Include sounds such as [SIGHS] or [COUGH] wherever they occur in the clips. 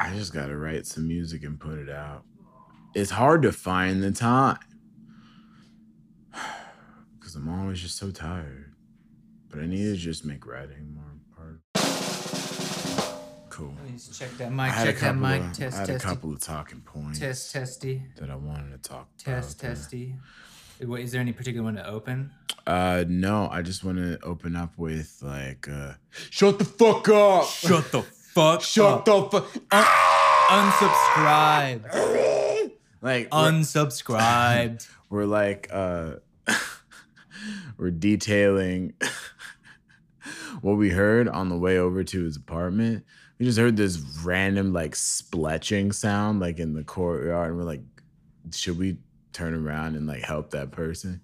I just gotta write some music and put it out. It's hard to find the time [SIGHS] because I'm always just so tired. But I need to just make writing more part. Cool. Let me just check that mic. Check that mic. of, Test, I had a couple of talking points test, testy, that I wanted to talk test, about. there. testy. Wait, is there any particular one to open? Uh, no, I just want to open up with like, uh, shut the fuck up. Shut the [LAUGHS] fuck Shut the fuck. Unsubscribe. Like we're, [LAUGHS] we're like, uh, [LAUGHS] we're detailing [LAUGHS] what we heard on the way over to his apartment. We just heard this random like spletching sound like in the courtyard, and we're like, should we turn around and like help that person?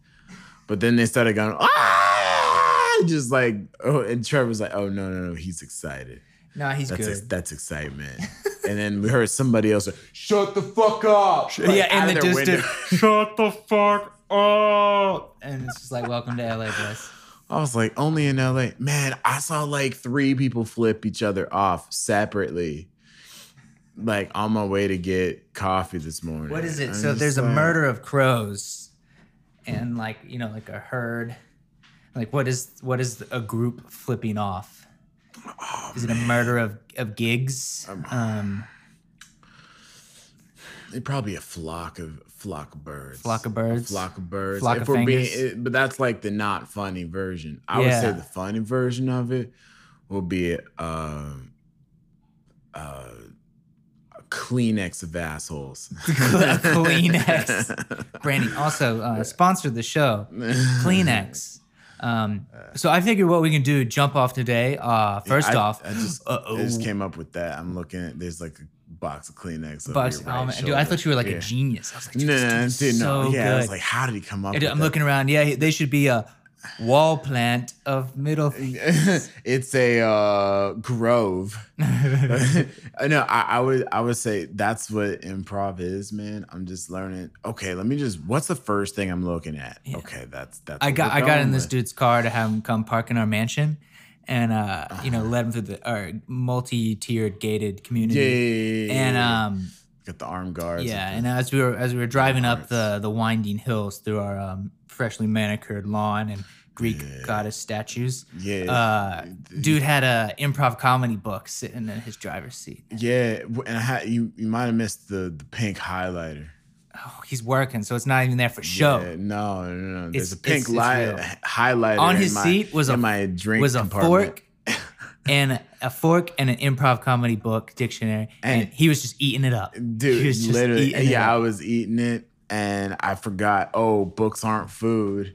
But then they started going, ah, just like, oh, and Trevor's like, oh no, no, no, he's excited. Nah, he's That's good. ex- that's excitement. and then we heard somebody else, like, shut the fuck up. Like, yeah, out in the their distance. [LAUGHS] Shut the fuck up. And it's just like, welcome to LA, boys. I was like, only in LA. Man, I saw like three people flip each other off separately. Like on my way to get coffee this morning. What is it? I'm so just there's a murder of crows, and like you know, like a herd. Like what is what is a group flipping off? Oh, Is it a murder of of gigs? Um, It'd probably a flock of flock of birds. Flock of birds? A flock of birds. Flock if of we're being, it- but that's like the not funny version. I would say the funny version of it will be um uh, a Kleenex of assholes. a [LAUGHS] Kleenex. [LAUGHS] Branding also uh, sponsored the show. [LAUGHS] Kleenex. Um, so I figured what we can do jump off today. Uh, first I, off, I just. I just came up with that. I'm looking at there's like a box of Kleenex. over Bucks. your oh, right man. Dude, I thought you were like shoulder. a genius. I was like, dude, No, no, dude's dude, no. so yeah, I was like, how did he come up And I'm that? looking around. Yeah, they should be a wall plant of middle. [LAUGHS] it's a uh, grove. [LAUGHS] no, I, I would I would say that's what improv is, man. I'm just learning. Okay, let me just. What's the first thing I'm looking at? Yeah. Okay, that's that's. I got I got in this dude's car to have him come park in our mansion, and uh, you Uh-huh. know, led him through the our multi-tiered gated community. Yeah, yeah, yeah, And um, got the armed guards. yeah, with and as we were as we were driving up the the winding hills through our um, freshly manicured lawn and Greek Yeah. goddess statues, yeah, uh, dude had a improv comedy book sitting in his driver's seat. yeah. And I had you. You might have missed the the pink highlighter. Oh, he's working, so it's not even there for show. Yeah, no, no, no. There's It's- a pink it's- it's light real. highlighter On his my- seat was a- my drink was a compartment. fork [LAUGHS] and a fork and an improv comedy book dictionary, and, And- he was just eating it up. Dude, He was just literally, yeah, I was eating it and I forgot, oh, books aren't food.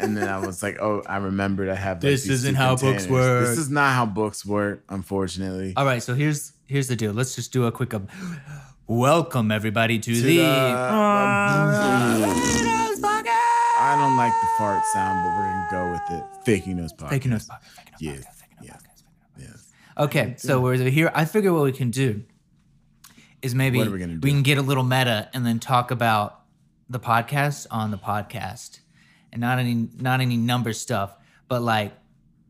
And then I [LAUGHS] was like, oh, I remembered I have like, This isn't how books work. This is not how books work, unfortunately. All right, so here's here's the deal. Let's just do a quick um, welcome everybody to, To the. the- I don't like the fart sound, but we're gonna go with it. Faking those podcasts. Faking Notes Podcast, Faking Notes Podcast, yeah. Podcast, Yes. Okay, so we're here. I figure what we can do is maybe are we can get a little meta and then talk about the podcast on the podcast, and not any not any number stuff, but like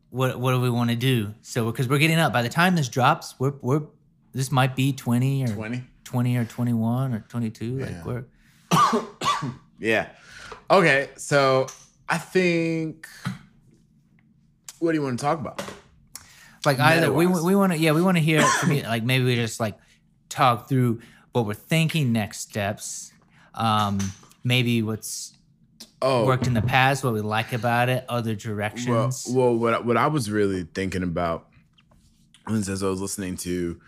what what do we want to do? So because we're getting up. By the time this drops, we're we're this might be twenty or 20? 20 or twenty one or twenty two. Like we're [COUGHS] Yeah. Okay, so I think. What do you want to talk about? like either we we want to yeah we want to hear like maybe we just like talk through what we're thinking next steps um maybe what's Oh, worked in the past what we like about it other Well, directions well, what I- what I was really thinking about was as I was listening to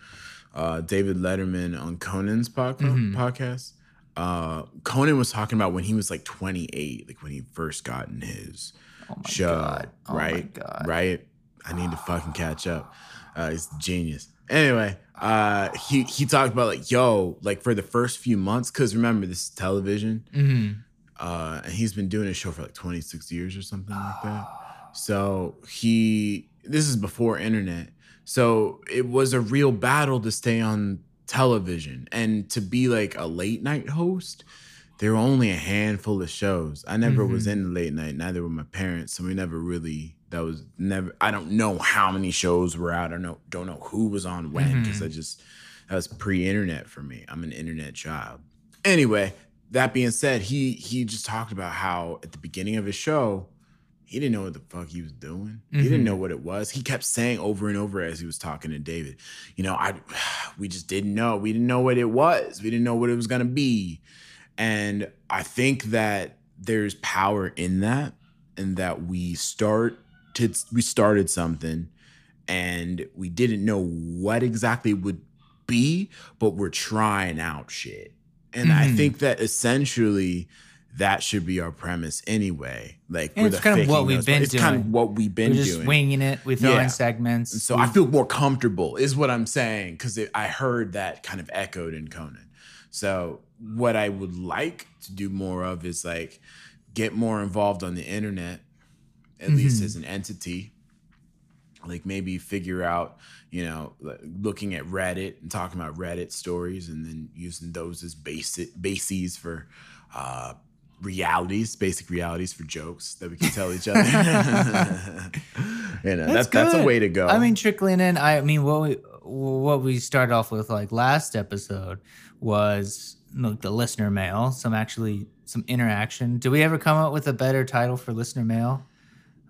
uh, David Letterman on Conan's podca- Mm-hmm. podcast. Uh, Conan was talking about when he was like 28, like when he first got in his oh my show, god oh right? my god Right? I need to fucking catch up. Uh, he's genius. Anyway, uh, he he talked about like, yo, like for the first few months, because remember this is television hmm uh, and he's been doing his show for like 26 years or something like that. [SIGHS] So he, this is before internet. So it was a real battle to stay on television and to be like a late night host. There were only a handful of shows. I never was Mhm. in late night, neither were my parents. So we never really, that was never, I don't know how many shows were out. I don't know, don't know who was on when because Mhm. I just that was pre-internet for me. I'm an internet child. Anyway, that being said, he he just talked about how at the beginning of his show, he didn't know what the fuck he was doing. He didn't Mhm. know what it was. He kept saying over and over as he was talking to David, you know, I [SIGHS] we just didn't know. We didn't know what it was. We didn't know what it was gonna be. And I think that there's power in that, and that we start we started something and we didn't know what exactly would be, but we're trying out shit. And I Mhm. think that essentially that should be our premise anyway. Like it's kind of what we've been It's kind of doing. what we've been We're just doing. winging it. We throw Yeah. in segments. And so We- I feel more comfortable, is what I'm saying, because I heard that kind of echoed in Conan. So what I would like to do more of is like get more involved on the internet, at least Mhm. as an entity. Like maybe figure out, you know, looking at Reddit and talking about Reddit stories, and then using those as basic bases for uh, realities, basic realities for jokes that we can tell each other. [LAUGHS] you know, that's that's a way to go. I mean, trickling in. I mean, what we what we started off with, like last episode, was like the listener mail. Some actually some interaction. do we ever come up with a better title for listener mail?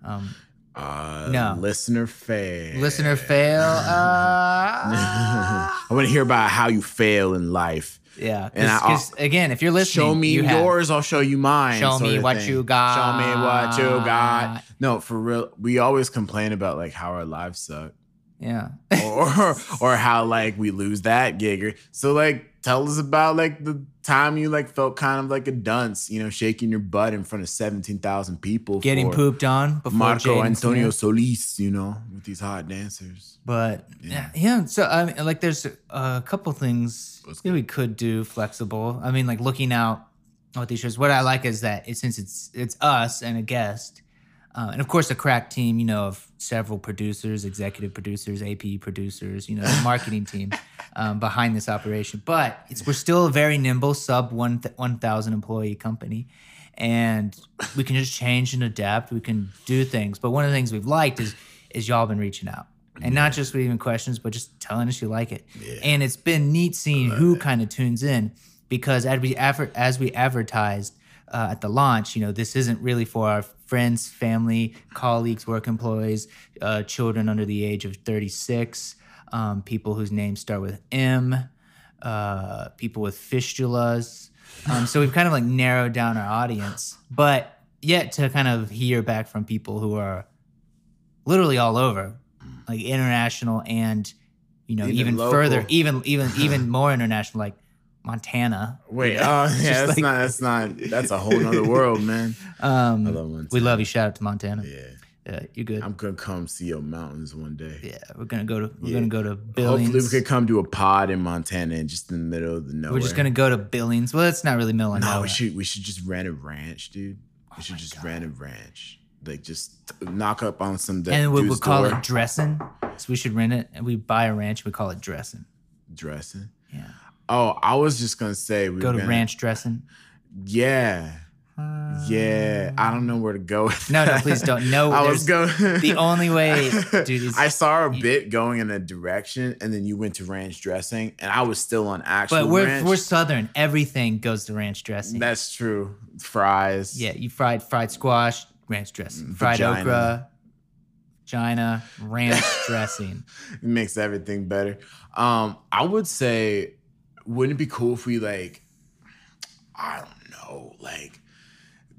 Um, Uh, No. Listener fail. listener fail. Uh, [LAUGHS] I want to hear about how you fail in life. yeah, And I- again, if you're listening, Show me you have- yours, I'll show you mine. Show me what thing. you got. Show me what you got. No, for real. We always complain about like how our lives suck. Yeah. or [LAUGHS] or how like we lose that gig. So like tell us about like the time you like felt kind of like a dunce, you know, shaking your butt in front of 17,000 people Getting pooped on before Marco Jaden Antonio Smith. Solis, you know, with these hot dancers. But Yeah. yeah, yeah. So I mean, like, there's a couple things that we could do flexible. I mean, like looking out what these shows. What I like is that it, since it's it's us and a guest, uh, and of course a crack team, you know, of several producers, executive producers, AP producers, you know, the marketing team [LAUGHS] um, behind this operation. But it's we're still a very nimble sub one th- one thousand employee company. And we can just change and adapt. We can do things. But one of the things we've liked is is y'all been reaching out and not just with even questions, but just telling us you like it. And it's been neat seeing who kind of tunes in because as we adver- as we advertised uh, at the launch, you know, this isn't really for our friends, family, colleagues, work employees, uh, children under the age of 36, um, people whose names start with M, uh, people with fistulas. Um, so we've kind of like narrowed down our audience, but yet to kind of hear back from people who are literally all over, like international and you know Even even, further, even even even [LAUGHS] more international, like Montana. Wait, [LAUGHS] oh know, yeah, that's like- not that's not that's a whole nother world, man. [LAUGHS] Um, I love Montana. we love you. Shout out to Montana. Yeah. Yeah, you're good. I'm gonna come see your mountains one day. yeah, we're gonna go to we're Yeah. gonna go to Billings. Hopefully we could come to a pod in Montana and just in the middle of the nowhere. we're just gonna go to Billings. Well, that's not really middle of No, nowhere. we should we should just rent a ranch, dude. Oh We should just rent a ranch. Like just knock up on some and we would call door, it dressing. So we should rent it and we buy a ranch. We call it dressing. dressing. Yeah. Oh, I was just gonna say we Go to gonna- ranch dressing. Yeah. Yeah. I don't know where to go with No, no, please don't. No, [LAUGHS] I was going the only way, [LAUGHS] dude, is- I saw a bit going in a direction and then you went to ranch dressing and I was still on actual But we're ranch. we're southern. Everything goes to ranch dressing. That's true. Fries. yeah, you fried fried squash, ranch dressing. Fried Vagina. okra, vagina, ranch [LAUGHS] dressing. It makes everything better. Um, I would say, wouldn't it be cool if we like, I don't know, like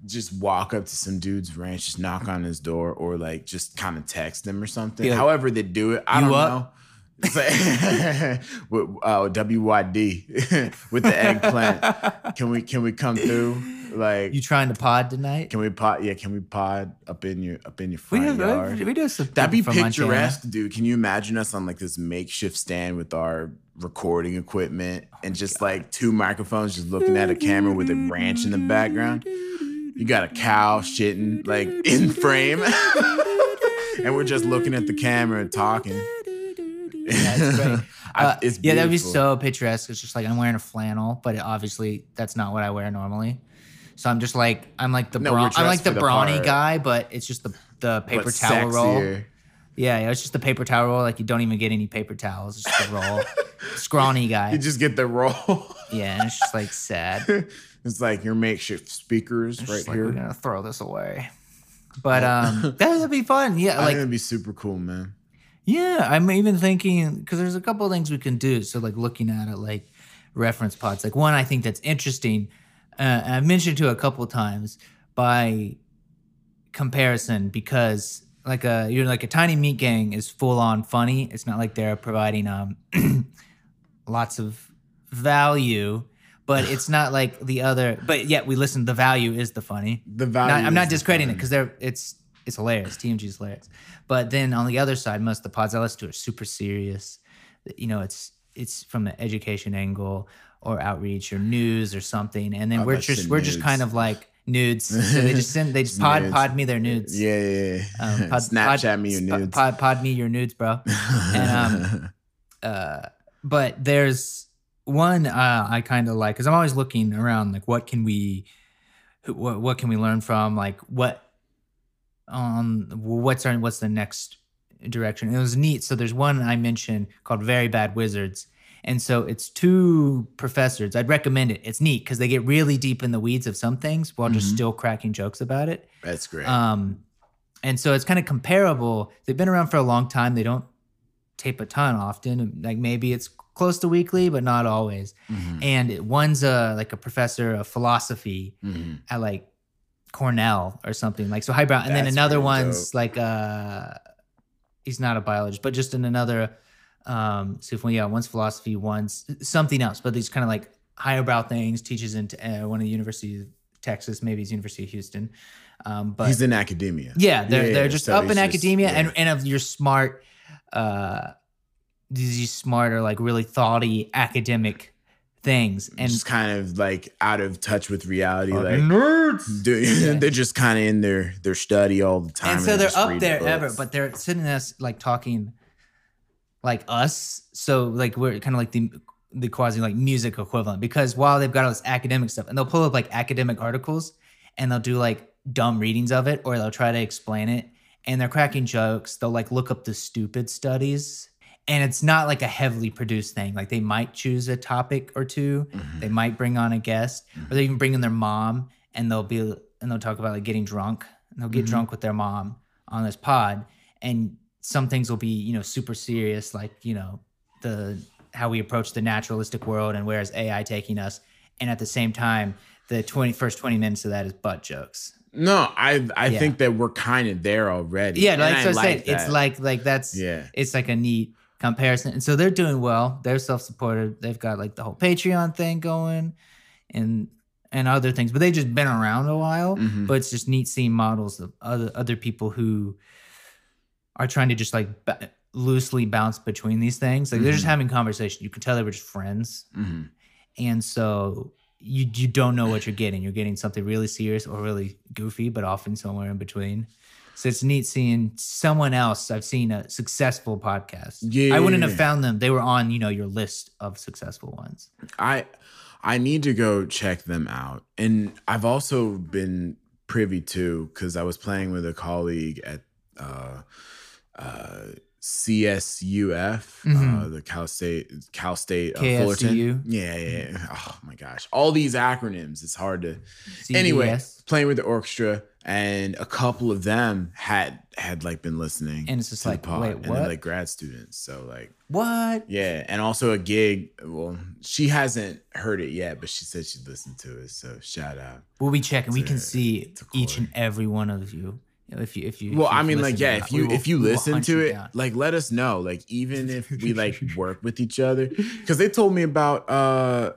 just walk up to some dude's ranch, just knock on his door, or like just kind of text them or something. Like, However they do it, I "You don't up?" know. It's [LAUGHS] like- with uh, WYD [LAUGHS] with the eggplant. Can we can we come through? Like You trying to pod tonight? can we pod? Yeah, can we pod up in your up in your we front have yard? we do some That'd be from Montana. picturesque, dude. Can you imagine us on like this makeshift stand with our recording equipment Oh and just like two microphones just looking at a camera with a ranch in the background? You got a cow shitting like in [LAUGHS] frame. and we're just looking at the camera and talking. That's [LAUGHS] great. Uh, yeah, that'd be so picturesque. It's just like I'm wearing a flannel, but obviously that's not what I wear normally. So I'm just like I'm like the No, bra- I'm like the the brawny part. guy, but it's just the the paper But towel roll. sexier. Yeah, yeah, it's just the paper towel roll. Like you don't even get any paper towels. It's just a roll. [LAUGHS] Scrawny guy. You just get the roll. yeah, and it's just like sad. [LAUGHS] it's like your makeshift speakers It's right like, here. we're gonna throw this away. But um, [LAUGHS] that would be fun. Yeah, like it'd be super cool, man. Yeah, I'm even thinking because there's a couple of things we can do. So like looking at it, like reference pods. Like one, I think that's interesting. Uh, I've mentioned to a couple times by comparison because like a you're like a tiny meat gang is full on funny. It's not like they're providing um [CLEARS THROAT] lots of value, but [SIGHS] it's not like the other. But yet we listen. The value is the funny. The value. Not, I'm not discrediting it because they're it's it's hilarious. TMG's hilarious. But then on the other side, most of the pods I listen to are super serious. You know, it's it's from the education angle or outreach or news or something. And then I we're just we're just kind of like nudes. [LAUGHS] So they just send they just Just pod nudes. pod me their nudes. Yeah, yeah. yeah. Um, [LAUGHS] pod- Snapchat pod- me your nudes. Pod, pod me your nudes, bro. and, um, [LAUGHS] uh, but there's one uh, I kind of like because I'm always looking around like what can we, what what can we learn from like what, um, what's our what's the next direction? It was neat. So there's one I mentioned called Very Bad Wizards. And so it's two professors. I'd recommend it. It's neat because they get really deep in the weeds of some things while just Mhm. still cracking jokes about it. That's great. Um, and so it's kind of comparable. They've been around for a long time. They don't tape a ton often. Like maybe it's close to weekly, but not always. Mhm, And it- one's a like a professor of philosophy mhm. at like Cornell or something like so highbrow. And then another one's dope. like uh he's not a biologist, but just in another um so if, yeah, one's philosophy, one's something else, but these kind of like highbrow things. Teaches in uh, one of the University of Texas, maybe it's University of Houston. Um, but He's in academia. yeah, they're Yeah, they're just so up in just- academia yeah. and and of your smart, uh, these smart or like really thoughty academic things and just kind of like out of touch with reality. Like nerds. do, [LAUGHS] Yeah. they're just kind of in their their study all the time. And so they're just up there ever, but they're sitting us like talking like us. So like we're kind of like the the quasi like music equivalent because while they've got all this academic stuff and they'll pull up like academic articles and they'll do like dumb readings of it or they'll try to explain it and they're cracking jokes. They'll like look up the stupid studies. And it's not like a heavily produced thing. Like they might choose a topic or two. Mhm. They might bring on a guest, or they even bring in their mom, and they'll be and they'll talk about like getting drunk. And they'll get Mhm. drunk with their mom on this pod, and some things will be you know super serious, like you know the how we approach the naturalistic world and where is AI taking us, and at the same time, the 20, first twenty minutes of that is butt jokes. No, I I Yeah. think that we're kind of there already. Yeah, like I so I said, that. it's like like that's yeah. it's like a neat comparison. And so they're doing well. They're self-supported. They've got like the whole Patreon thing going and and other things, but they've just been around a while. Mhm. But it's just neat seeing models of other other people who are trying to just like ba- loosely bounce between these things. Like they're just Mhm. having conversation. You can tell they were just friends. Mhm. And so you you don't know what you're getting. You're getting something really serious or really goofy, but often somewhere in between. So it's neat seeing someone else. I've seen a successful podcast. Yeah, I wouldn't have yeah. found them. They were on, you know, your list of successful ones. I I need to go check them out. And I've also been privy to because I was playing with a colleague at uh uh CSUF, uh, Mhm. the Cal State Cal State uh, Fullerton. Yeah, yeah, yeah. Oh my gosh. All these acronyms, it's hard to anyway, playing with the orchestra, and a couple of them had had like been listening, And it's just like, pod, wait, and they're like grad students. So like, what? yeah, and also a gig. Well, she hasn't heard it yet, but she said she'd listen to it. So shout out. We'll be checking. We can see each and every one of you. If you, if you, Well, if you I mean, like, yeah, if you will- if you listen to it, down. like, let us know. Like, even if we [LAUGHS] like work with each other, because they told me about uh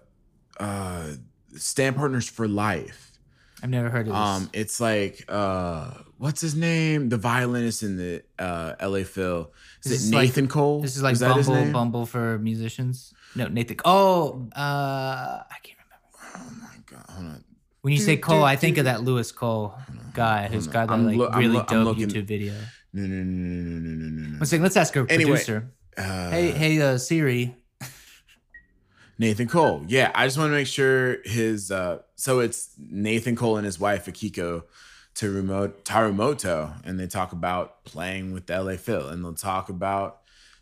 uh stand partners for life. I've never heard of this. Um, it's like uh, what's his name? The violinist in the uh L.A. Phil. Is it is like- Nathan Cole? this is like his Bumble? Bumble for musicians. No, Nathan. Oh, uh, I can't remember. Oh my god! Hold on. When you Do, say do, Cole, I think do. of that Louis Cole guy who's got that like loo- I'm really loo- I'm dope YouTube video. No, no, no, no, no, no, no, no. One second, let's ask our Anyway, producer. Uh, Hey, hey, uh, Siri. Nathan Cole. Yeah, I just want to make sure his. uh So it's Nathan Cole and his wife Akiko Tarumoto, and they talk about playing with the LA Phil, and they'll talk about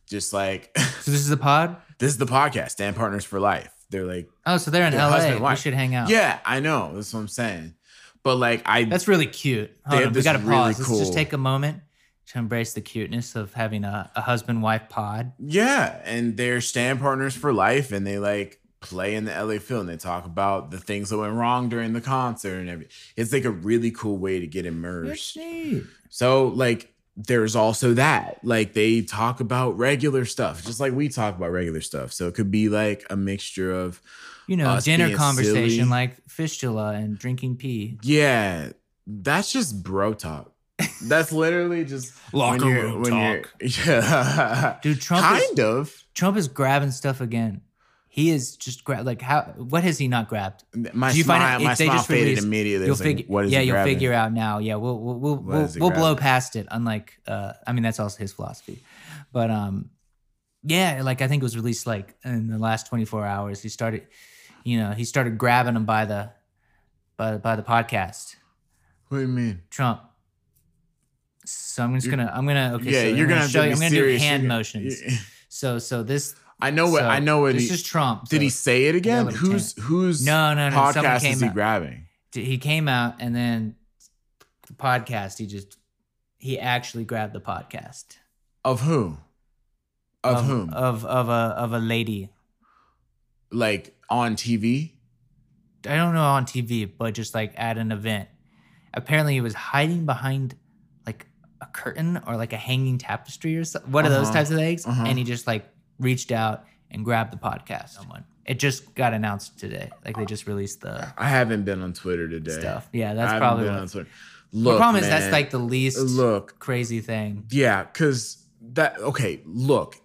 just like [LAUGHS] So this is the pod. this is the podcast, Stand Partners for Life. They're like, Oh, so they're in husband LA. We should hang out. yeah, I know. That's what I'm saying. But like, I That's really cute. Hold have on, we got to really pause. Let's just take a moment to embrace the cuteness of having a, a husband wife pod. Yeah, and they're stand partners for life, and they like play in the LA Phil, and they talk about the things that went wrong during the concert and everything. It's like a really cool way to get immersed. So like, there's also that. Like they talk about regular stuff, just like we talk about regular stuff. So it could be like a mixture of You know, dinner conversation silly. like fistula and drinking pee. yeah. That's just bro talk. That's literally just Locker room when you're- [LAUGHS] Yeah, Dude, Trump is kind of. Trump is grabbing stuff again. He is just grab like how what has he not grabbed? My Do you smile, find out my they smile just faded released- immediately. You'll It's like, figure what is yeah, he you'll grabbing? figure out now. Yeah, we'll we'll we'll we'll, we'll blow past it. Unlike uh I mean that's also his philosophy. But um yeah, like I think it was released like in the last 24 hours. He started you know, he started grabbing them by the by by the podcast. What do you mean? Trump. So I'm just You're- gonna I'm gonna okay yeah, so you're I'm gonna have show to you I'm gonna serious. do hand You're motions. you- [LAUGHS] So so this I know what so I know what this he is Trump. did. He say it again? he Who's No, no, no. podcast came is he out- grabbing? he came out and then the podcast he just he actually grabbed the podcast Of who? Of, whom? of of a of a lady like on TV? i don't know on tv but just like at an event apparently he was hiding behind like a curtain or like a hanging tapestry or something one of those Uh-huh. types of things Uh-huh. and he just like reached out and grabbed the podcast. Someone it just got announced today. Like they just released the I haven't been on Twitter today. stuff. Yeah I that's haven't probably been what on Twitter. the Look, problem is that's like the least look. crazy thing. Yeah, because that okay, look,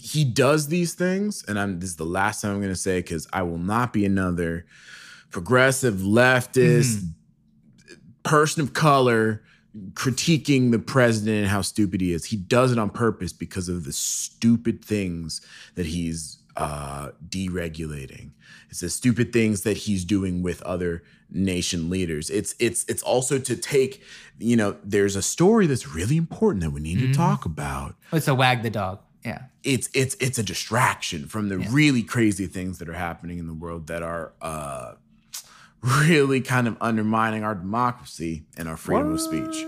he does these things, and I'm this is the last time I'm gonna say because I will not be another progressive leftist mm-hmm. person of color critiquing the president and how stupid he is. He does it on purpose because of the stupid things that he's uh deregulating. It's the stupid things that he's doing with other nation leaders. It's it's it's also to take, you know, there's a story that's really important that we need Mhm. to talk about it's a wag the dog yeah it's it's it's a distraction from the Yeah. really crazy things that are happening in the world that are uh really kind of undermining our democracy and our freedom of speech.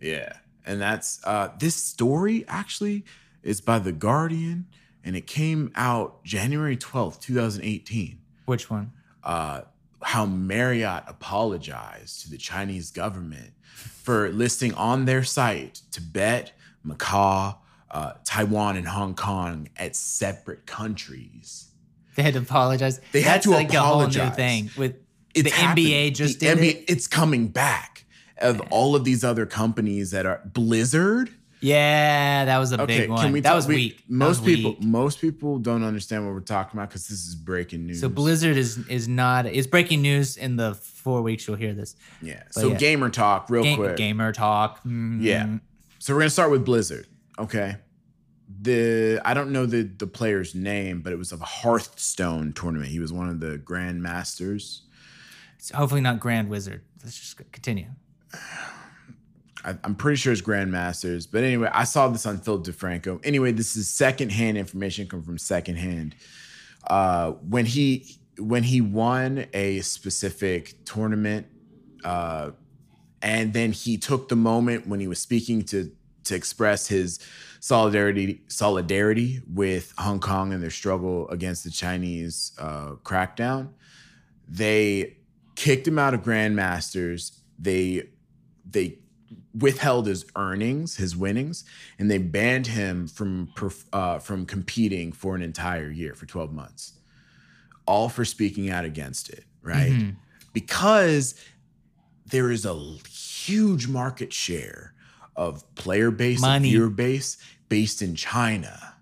Yeah. And that's uh this story actually is by The Guardian and it came out January 12th, 2018. which one Uh how Marriott apologized to the Chinese government for listing on their site Tibet, Macau, uh, Taiwan, and Hong Kong as separate countries. They had to apologize. They had That's to like a whole new apologize. thing with It's the happened. NBA just The did NBA it. It's coming back. Of all of these other companies that are Blizzard. Yeah, that was a big one. that talk- was we- weak. Most was people, weak. most people don't understand what we're talking about because this is breaking news. So Blizzard is is not is breaking news in the four weeks you'll hear this. yeah. but So yeah. gamer talk, real Ga- quick. gamer talk. Mhm. Yeah. So we're gonna start with Blizzard. Okay. The I don't know the the player's name, but it was a Hearthstone tournament. He was one of the Grand Masters. Hopefully not Grand Wizard. Let's just continue. I, I'm pretty sure it's Grandmasters. But anyway, I saw this on Phil DeFranco. Anyway, this is secondhand information come from secondhand. Uh, when he when he won a specific tournament, uh, and then he took the moment when he was speaking to to express his solidarity solidarity with Hong Kong and their struggle against the Chinese uh, crackdown. They kicked him out of Grandmasters. They they withheld his earnings, his winnings, and they banned him from uh, from competing for an entire year for 12 months, all for speaking out against it, right? Mhm. Because there is a huge market share of player base, Money. viewer base based in China.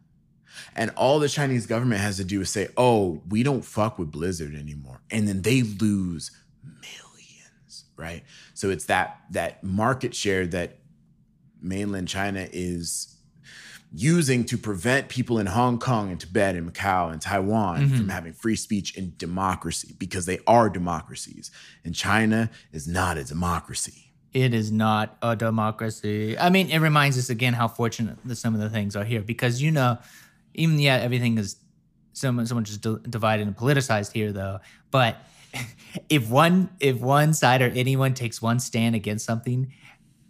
And all the Chinese government has to do is say, oh, we don't fuck with Blizzard anymore. And then they lose millions, right? So it's that that market share that mainland China is using to prevent people in Hong Kong and Tibet and Macau and Taiwan Mhm. from having free speech and democracy because they are democracies. And China is not a democracy. It is not a democracy. I mean, it reminds us again how fortunate that some of the things are here because you know, even yeah, everything is so much, so much is di- divided and politicized here, though. But [LAUGHS] if one if one side or anyone takes one stand against something,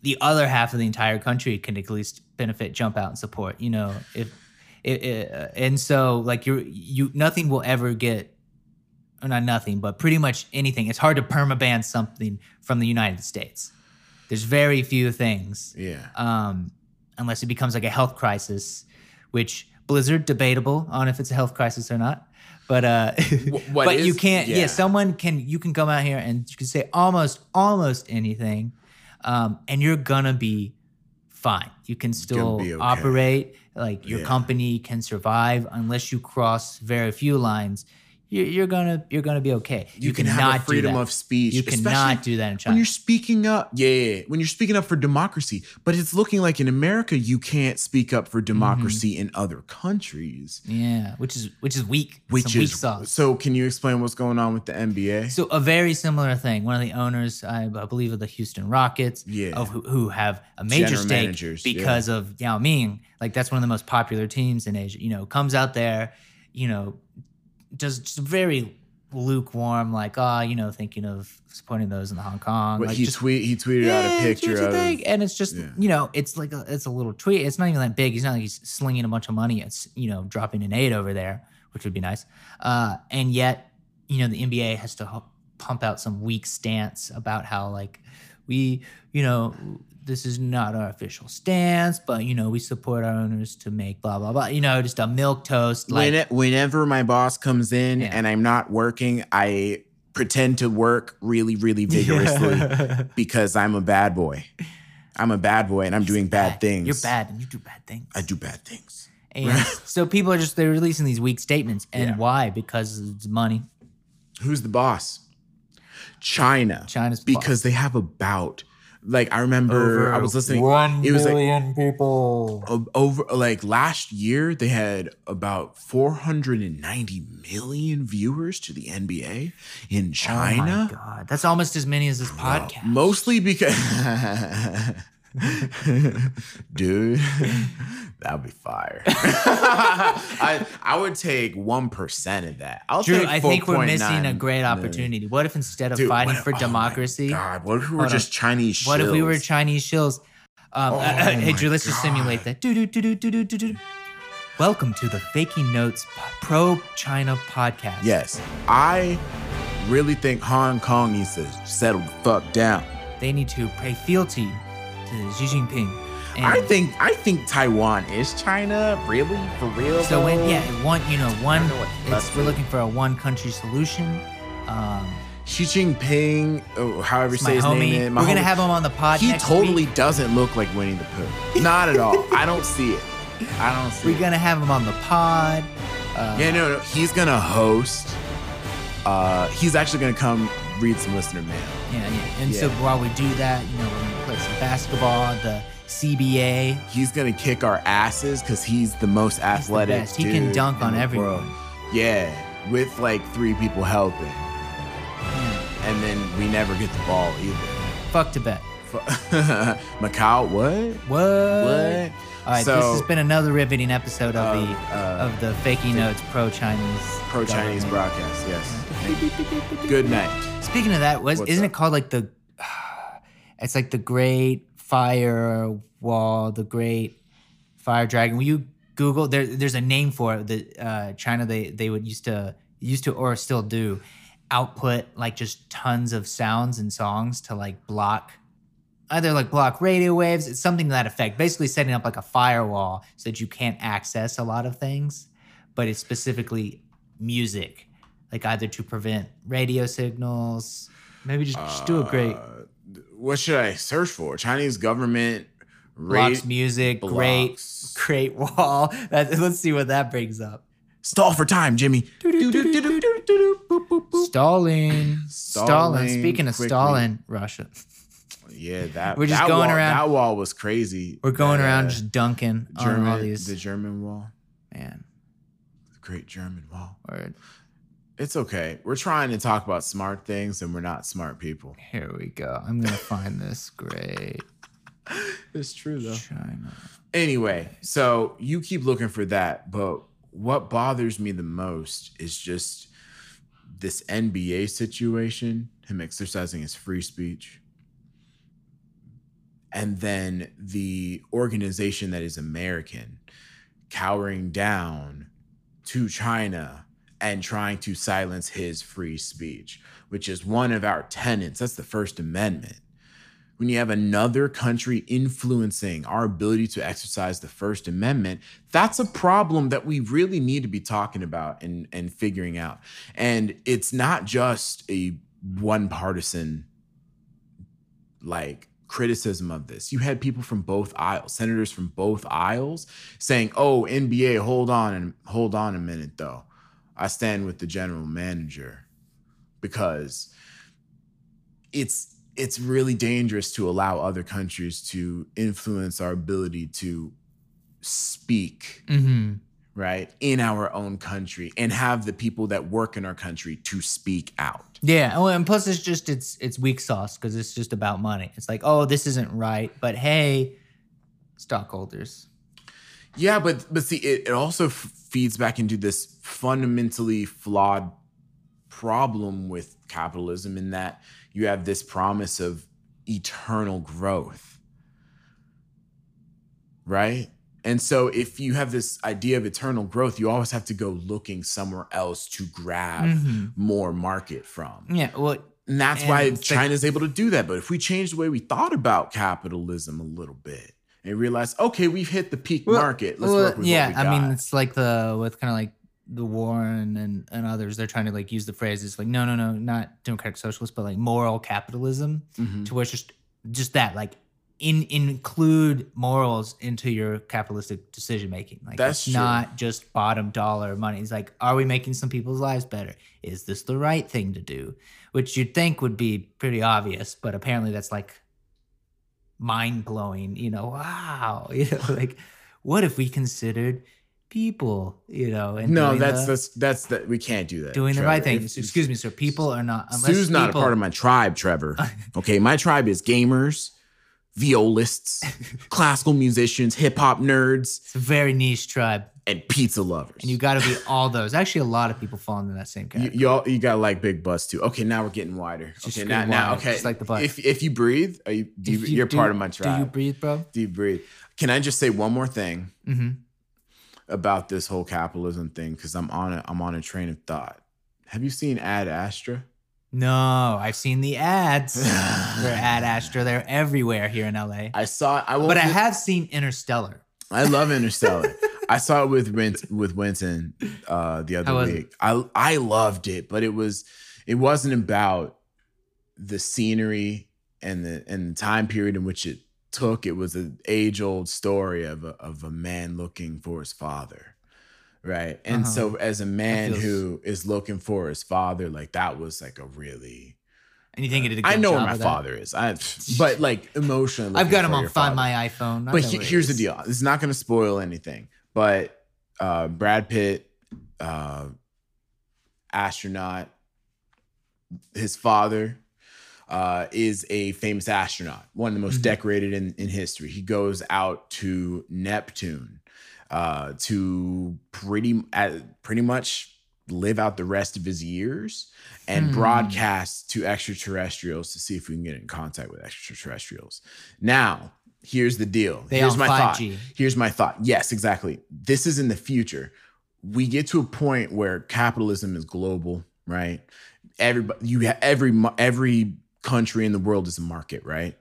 the other half of the entire country can at least benefit, jump out and support. You know, if it, it, uh, and so like you you nothing will ever get or not nothing, but pretty much anything. It's hard to permaban something from the United States. There's very few things, Yeah. um, unless it becomes like a health crisis, which Blizzard debatable on if it's a health crisis or not. But uh, what but you can't. Yeah. yeah. someone can. You can come out here and you can say almost almost anything, um, and you're gonna be fine. You can still okay. operate. Like your Yeah. company can survive unless you cross very few lines. You're, you're gonna you're gonna be okay. you, can have cannot a do freedom that. of speech. You especially cannot do that in China. when you're speaking up. Yeah, yeah, yeah, when you're speaking up for democracy. But it's looking like in America you can't speak up for mm-hmm. democracy in other countries, Yeah, which is which is weak. which Some weak is sauce. so. Can you explain what's going on with the NBA? So a very similar thing. One of the owners, I, I believe, of the Houston Rockets, Yeah. of who, who have a major General stake managers, yeah. because of Yao Ming. Like that's one of the most popular teams in Asia. You know, comes out there, you know, does just very lukewarm, like ah, you know, thinking of supporting those in the Hong Kong. But like he just tweet he tweeted out a picture of and it's just yeah. you know it's like a, it's a little tweet it's not even that big he's not like he's slinging a bunch of money it's you know dropping an aid over there which would be nice uh and yet you know the nba has to hu- pump out some weak stance about how like we you know this is not our official stance but you know we support our owners to make blah blah blah you know just a milk toast like When, whenever my boss comes in Yeah. and I'm not working, I pretend to work really, really [LAUGHS] vigorously [LAUGHS] because I'm a bad boy. I'm a bad boy and I'm doing bad, things. you're bad and you do bad things I do bad things. And so people are just they're releasing these weak statements, and Yeah. why? Because it's money. Who's the boss? China. China's because they have about like I remember I was listening. One it was like billion people. over like last year they had about 490 million viewers to the NBA in Oh China. my god, that's almost as many as this podcast. Mostly because [LAUGHS] dude, that'd be fire. [LAUGHS] I I would take one percent of that. I'll Drew, I think we're missing a great million. opportunity. What if instead of Dude, fighting what- for oh democracy, God, what if we were Hold on. just Chinese? Shills? What if we were? Chinese shills? Um, Oh uh, uh, hey, Drew, let's just simulate that. Do do do do do do do do. Welcome to the Faking Notes Pro China podcast. Yes, I really think Hong Kong needs to settle the fuck down. They need to pay fealty to Xi Jinping. And I think I think Taiwan is China, really for real. So when yeah, one you know one, it's, we're looking for a one country solution. Um, Xi Jinping, oh, however you say his homie, name, is, my we're gonna have him on the pod. He totally Week. doesn't look like Winnie the Pooh. Not at all. I don't see it. I don't see We're it. gonna have him on the pod. Uh, Yeah, no, no. He's gonna host. Uh, he's actually gonna come read some listener mail. yeah, yeah. And so while we do that, you know, we're gonna play some basketball. The CBA. He's gonna kick our asses because he's the most athletic. best. He can dunk on everyone. Yeah, with like three people helping, and then we never get the ball either. Fuck Tibet. [LAUGHS] Macau, what? What? What? All right, So- this has been another riveting episode of Of, the uh, of the Faking Notes Pro Chinese Pro Chinese broadcast. Yes. Good night. Speaking of that, was What's isn't up? it called like the? [SIGHS] It's like the Great Fire Wall, the Great Fire Dragon. Will you Google? There, there's a name for it. that uh, China they they would used to used to or still do output like just tons of sounds and songs to like block either like block radio waves. It's something to that effect. Basically, setting up like a firewall so that you can't access a lot of things, but it's specifically music, like either to prevent radio signals. Maybe just, just do a great Uh, what should I search for? Chinese government blocks rate music, blocks. great, great wall. [LAUGHS] That, let's see what that brings up. stall for time, Jimmy. Stalin. Stalin. Stalling Speaking of quickly. Stalin, Russia. Yeah, that We're just that going wall, around- That wall was crazy. We're going That, around uh, just dunking on all these. the German wall, man, the Great German Wall. word. It's okay. We're trying to talk about smart things and we're not smart people. Here we go. I'm gonna find this. [LAUGHS] Great. It's true though. China. Anyway, so you keep looking for that, but what bothers me the most is just this NBA situation, him exercising his free speech. And then the organization that is American cowering down to China and trying to silence his free speech, which is one of our tenets. That's the First Amendment when you have another country influencing our ability to exercise the First Amendment, that's a problem that we really need to be talking about and, and figuring out. And it's not just a one partisan like criticism of this. You had people from both aisles, senators from both aisles saying, "Oh, NBA, hold on and hold on a minute though. I stand with the general manager." Because it's it's really dangerous to allow other countries to influence our ability to speak Mm-hmm. right in our own country and have the people that work in our country to speak out Yeah, oh, and plus it's just it's it's weak sauce because it's just about money. It's like, oh, this isn't right, but hey, stockholders. yeah but but see it, it also f- feeds back into this fundamentally flawed problem with capitalism in that you have this promise of eternal growth right? And so if you have this idea of eternal growth you always have to go looking somewhere else to grab Mhm. more market from. Yeah, well, and that's why it's like- china's able to do that. But if we change the way we thought about capitalism a little bit and realize okay we've hit the peak Well- market let's well, work with yeah. I mean, it's like the with kind of like the Warren and and others. They're trying to like use the phrases like no, no, no, not democratic socialist, but like moral capitalism, Mhm. to where it's just just that like. In, include morals into your capitalistic decision making. Like That's it's not just bottom dollar money. It's like, are we making some people's lives better? Is this the right thing to do? Which you'd think would be pretty obvious, but apparently that's like mind blowing. You know, wow. [LAUGHS] You know, like what if we considered people? You know, and no that's the, that's that's that we can't do that doing the right thing. If- Excuse me, sir. People are not. Unless Sue's not people, a part of my tribe, Trevor. [LAUGHS] Okay, my tribe is gamers, violists, [LAUGHS] classical musicians, hip hop nerds, It's a very niche tribe, and pizza lovers. and you got to be all those. Actually, a lot of people fall into that same category. y'all, you got to like big butts too. Okay, now we're getting wider. Just okay, now, now, okay. just like the butt. If if you breathe, are you, do you, you, you're do- part of my tribe. Do you breathe, bro? Do you breathe? Can I just say one more thing Mm-hmm. about this whole capitalism thing? Because I'm on a I'm on a train of thought. Have you seen Ad Astra? No, I've seen the ads. [LAUGHS] They're ad Astra. They're everywhere here in LA. I saw. I won't But I have seen Interstellar. I love Interstellar. [LAUGHS] I saw it with with Winston uh, the other How week. I I loved it, but it was it wasn't about the scenery and the and the time period in which it took. It was an age old story of a, of a man looking for his father, right? And Uh-huh. so, as a man feels- who is looking for his father, like that was like a really. And you think it did a good I know where my father is. I, but like emotionally, I've got him on Find father. My iPhone. But he- here's the deal. It's not going to spoil anything. But uh, Brad Pitt, uh, astronaut, his father uh, is a famous astronaut, one of the most Mhm. decorated in, in history. He goes out to Neptune uh, to pretty uh, pretty much live out the rest of his years and Hmm. broadcast to extraterrestrials to see if we can get in contact with extraterrestrials. Now, here's the deal. They here's my thought. 5G. Here's my thought. Yes, exactly. This is in the future. We get to a point where capitalism is global, right? Everybody, you have every every country in the world is a market, right?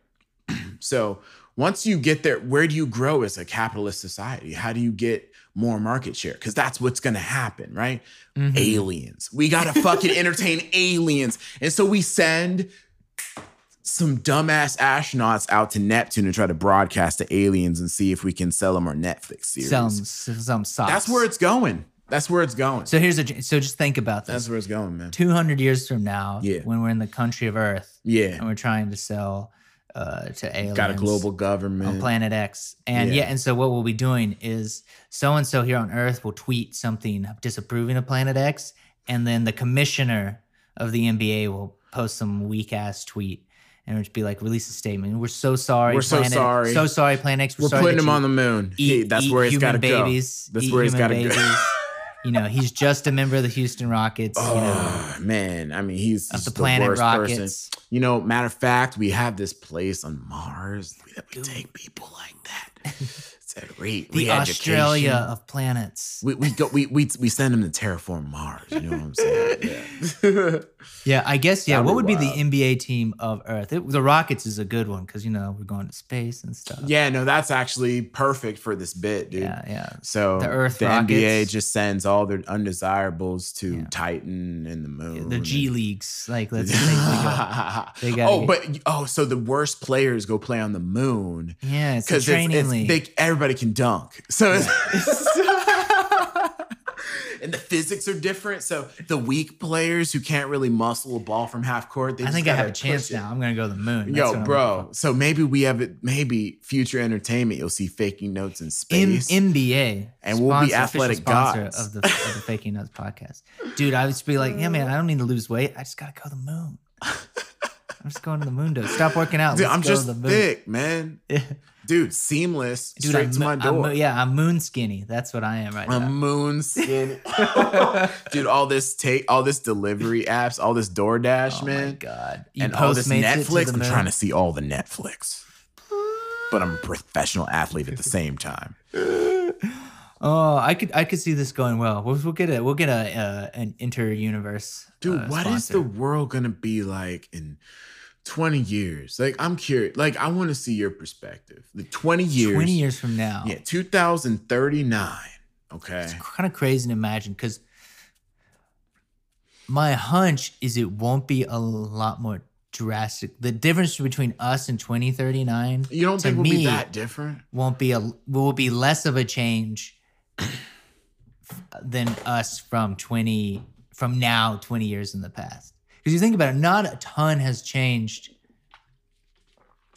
[CLEARS THROAT] so once you get there, where do you grow as a capitalist society? How do you get more market share? Because that's what's going to happen, right? Mhm. aliens. We gotta fucking [LAUGHS] entertain aliens. And so we send some dumbass astronauts out to Neptune and try to broadcast to aliens and see if we can sell them our Netflix series. Some some socks. That's where it's going. That's where it's going. So here's a so just think about this. That's where it's going, man. 200 years from now, Yeah. when we're in the country of Earth Yeah. and we're trying to sell uh, to aliens, Got a global government on planet X. And Yeah. yeah. and so what we'll be doing is so and so here on Earth will tweet something disapproving of planet X, and then the commissioner of the NBA will post some weak ass tweet. And just be like, release a statement. We're so sorry. We're so sorry. So sorry, Planet X. We're sorry putting him on the moon. eat, that's where he's got to go. babies. That's where he's got to go. you know, he's just a member of the Houston Rockets. you know, Oh man, I mean, he's, of he's the the, worst Rockets. person. You know, matter of fact, we have this place on Mars that we take people like that. [LAUGHS] It's a great The. Australia of planets. We, we go we, we we send them to terraform Mars. You know what I'm saying? [LAUGHS] Yeah. Yeah, I guess. Yeah, That'd what be would be the NBA team of Earth? It, the Rockets is a good one because you know we're going to space and stuff. yeah, no, that's actually perfect for this bit, dude. yeah, yeah. So The Earth the NBA just sends all their undesirables to Yeah. Titan and the moon. The G and- leagues, like let's [LAUGHS] think go. They gotta oh, get- but oh, so the worst players go play on the moon Yeah, it's a because training it's, league. they, everybody can dunk. So it's, [LAUGHS] and the physics are different. So the weak players who can't really muscle a ball from half court, they I think I have a chance it. now. I'm gonna go to the moon. That's Yo, bro. So maybe we have it. Maybe future entertainment. You'll see faking notes in M- space. NBA, And we'll be sponsor- athletic sponsor gods. of the of the Faking Notes podcast. Dude, I would just be like, yeah, man, I don't need to lose weight. I just gotta go to the moon. [LAUGHS] I'm just going to the moon, dude. Stop working out. Dude, I'm just to the moon. thick, man. Dude, seamless. Dude, straight I'm, to my I'm yeah, I'm moon skinny. That's what I am right A now. moon skin. [LAUGHS] [LAUGHS] Dude, all this take all this delivery apps, all this DoorDash, Oh my man. god! You and all this Postmates it to Netflix. I'm trying to see all the Netflix. But I'm a professional athlete at the same time. [LAUGHS] Oh, I could I could see this going well. We'll, we'll get a we'll get a uh, an inter universe. Dude, uh, what is the world gonna be like in 20 years? Like, I'm curious. Like, I want to see your perspective. The 20 years. twenty years from now? Yeah, 2039. Okay. It's kind of crazy to imagine because my hunch is it won't be a lot more drastic. The difference between us and 2039 You don't think we'll be that different? won't be a will be less of a change than us from 20 from now 20 years in the past. Because you think about it, not a ton has changed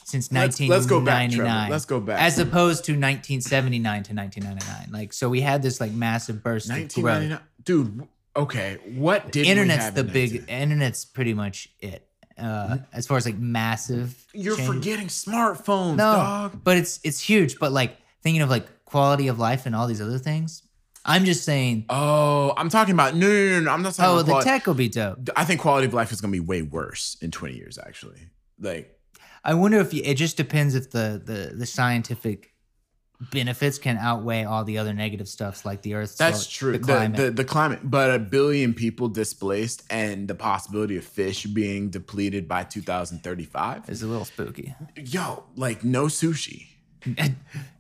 since Let's- 1999. let's go back, Trevor. Let's go back. As opposed to 1979 to 1999. Like so we had this like massive burst of growth. 1999. Dude, okay. What did Internet's the big 19 internet's pretty much it. Uh, as far as like massive You're change. forgetting smartphones, no, dog. but it's it's huge. But like thinking of like quality of life and all these other things, I'm just saying. Oh, I'm talking about no, no, no, no. I'm not talking Oh, about the quality. tech will be dope. I think quality of life is gonna be way worse in 20 years, actually. Like, I wonder if you, it just depends if the the the scientific benefits can outweigh all the other negative stuffs like the earth that's true. The The, the the climate, but a billion people displaced and the possibility of fish being depleted by 2035. is a little spooky. Yo, like no sushi. [LAUGHS]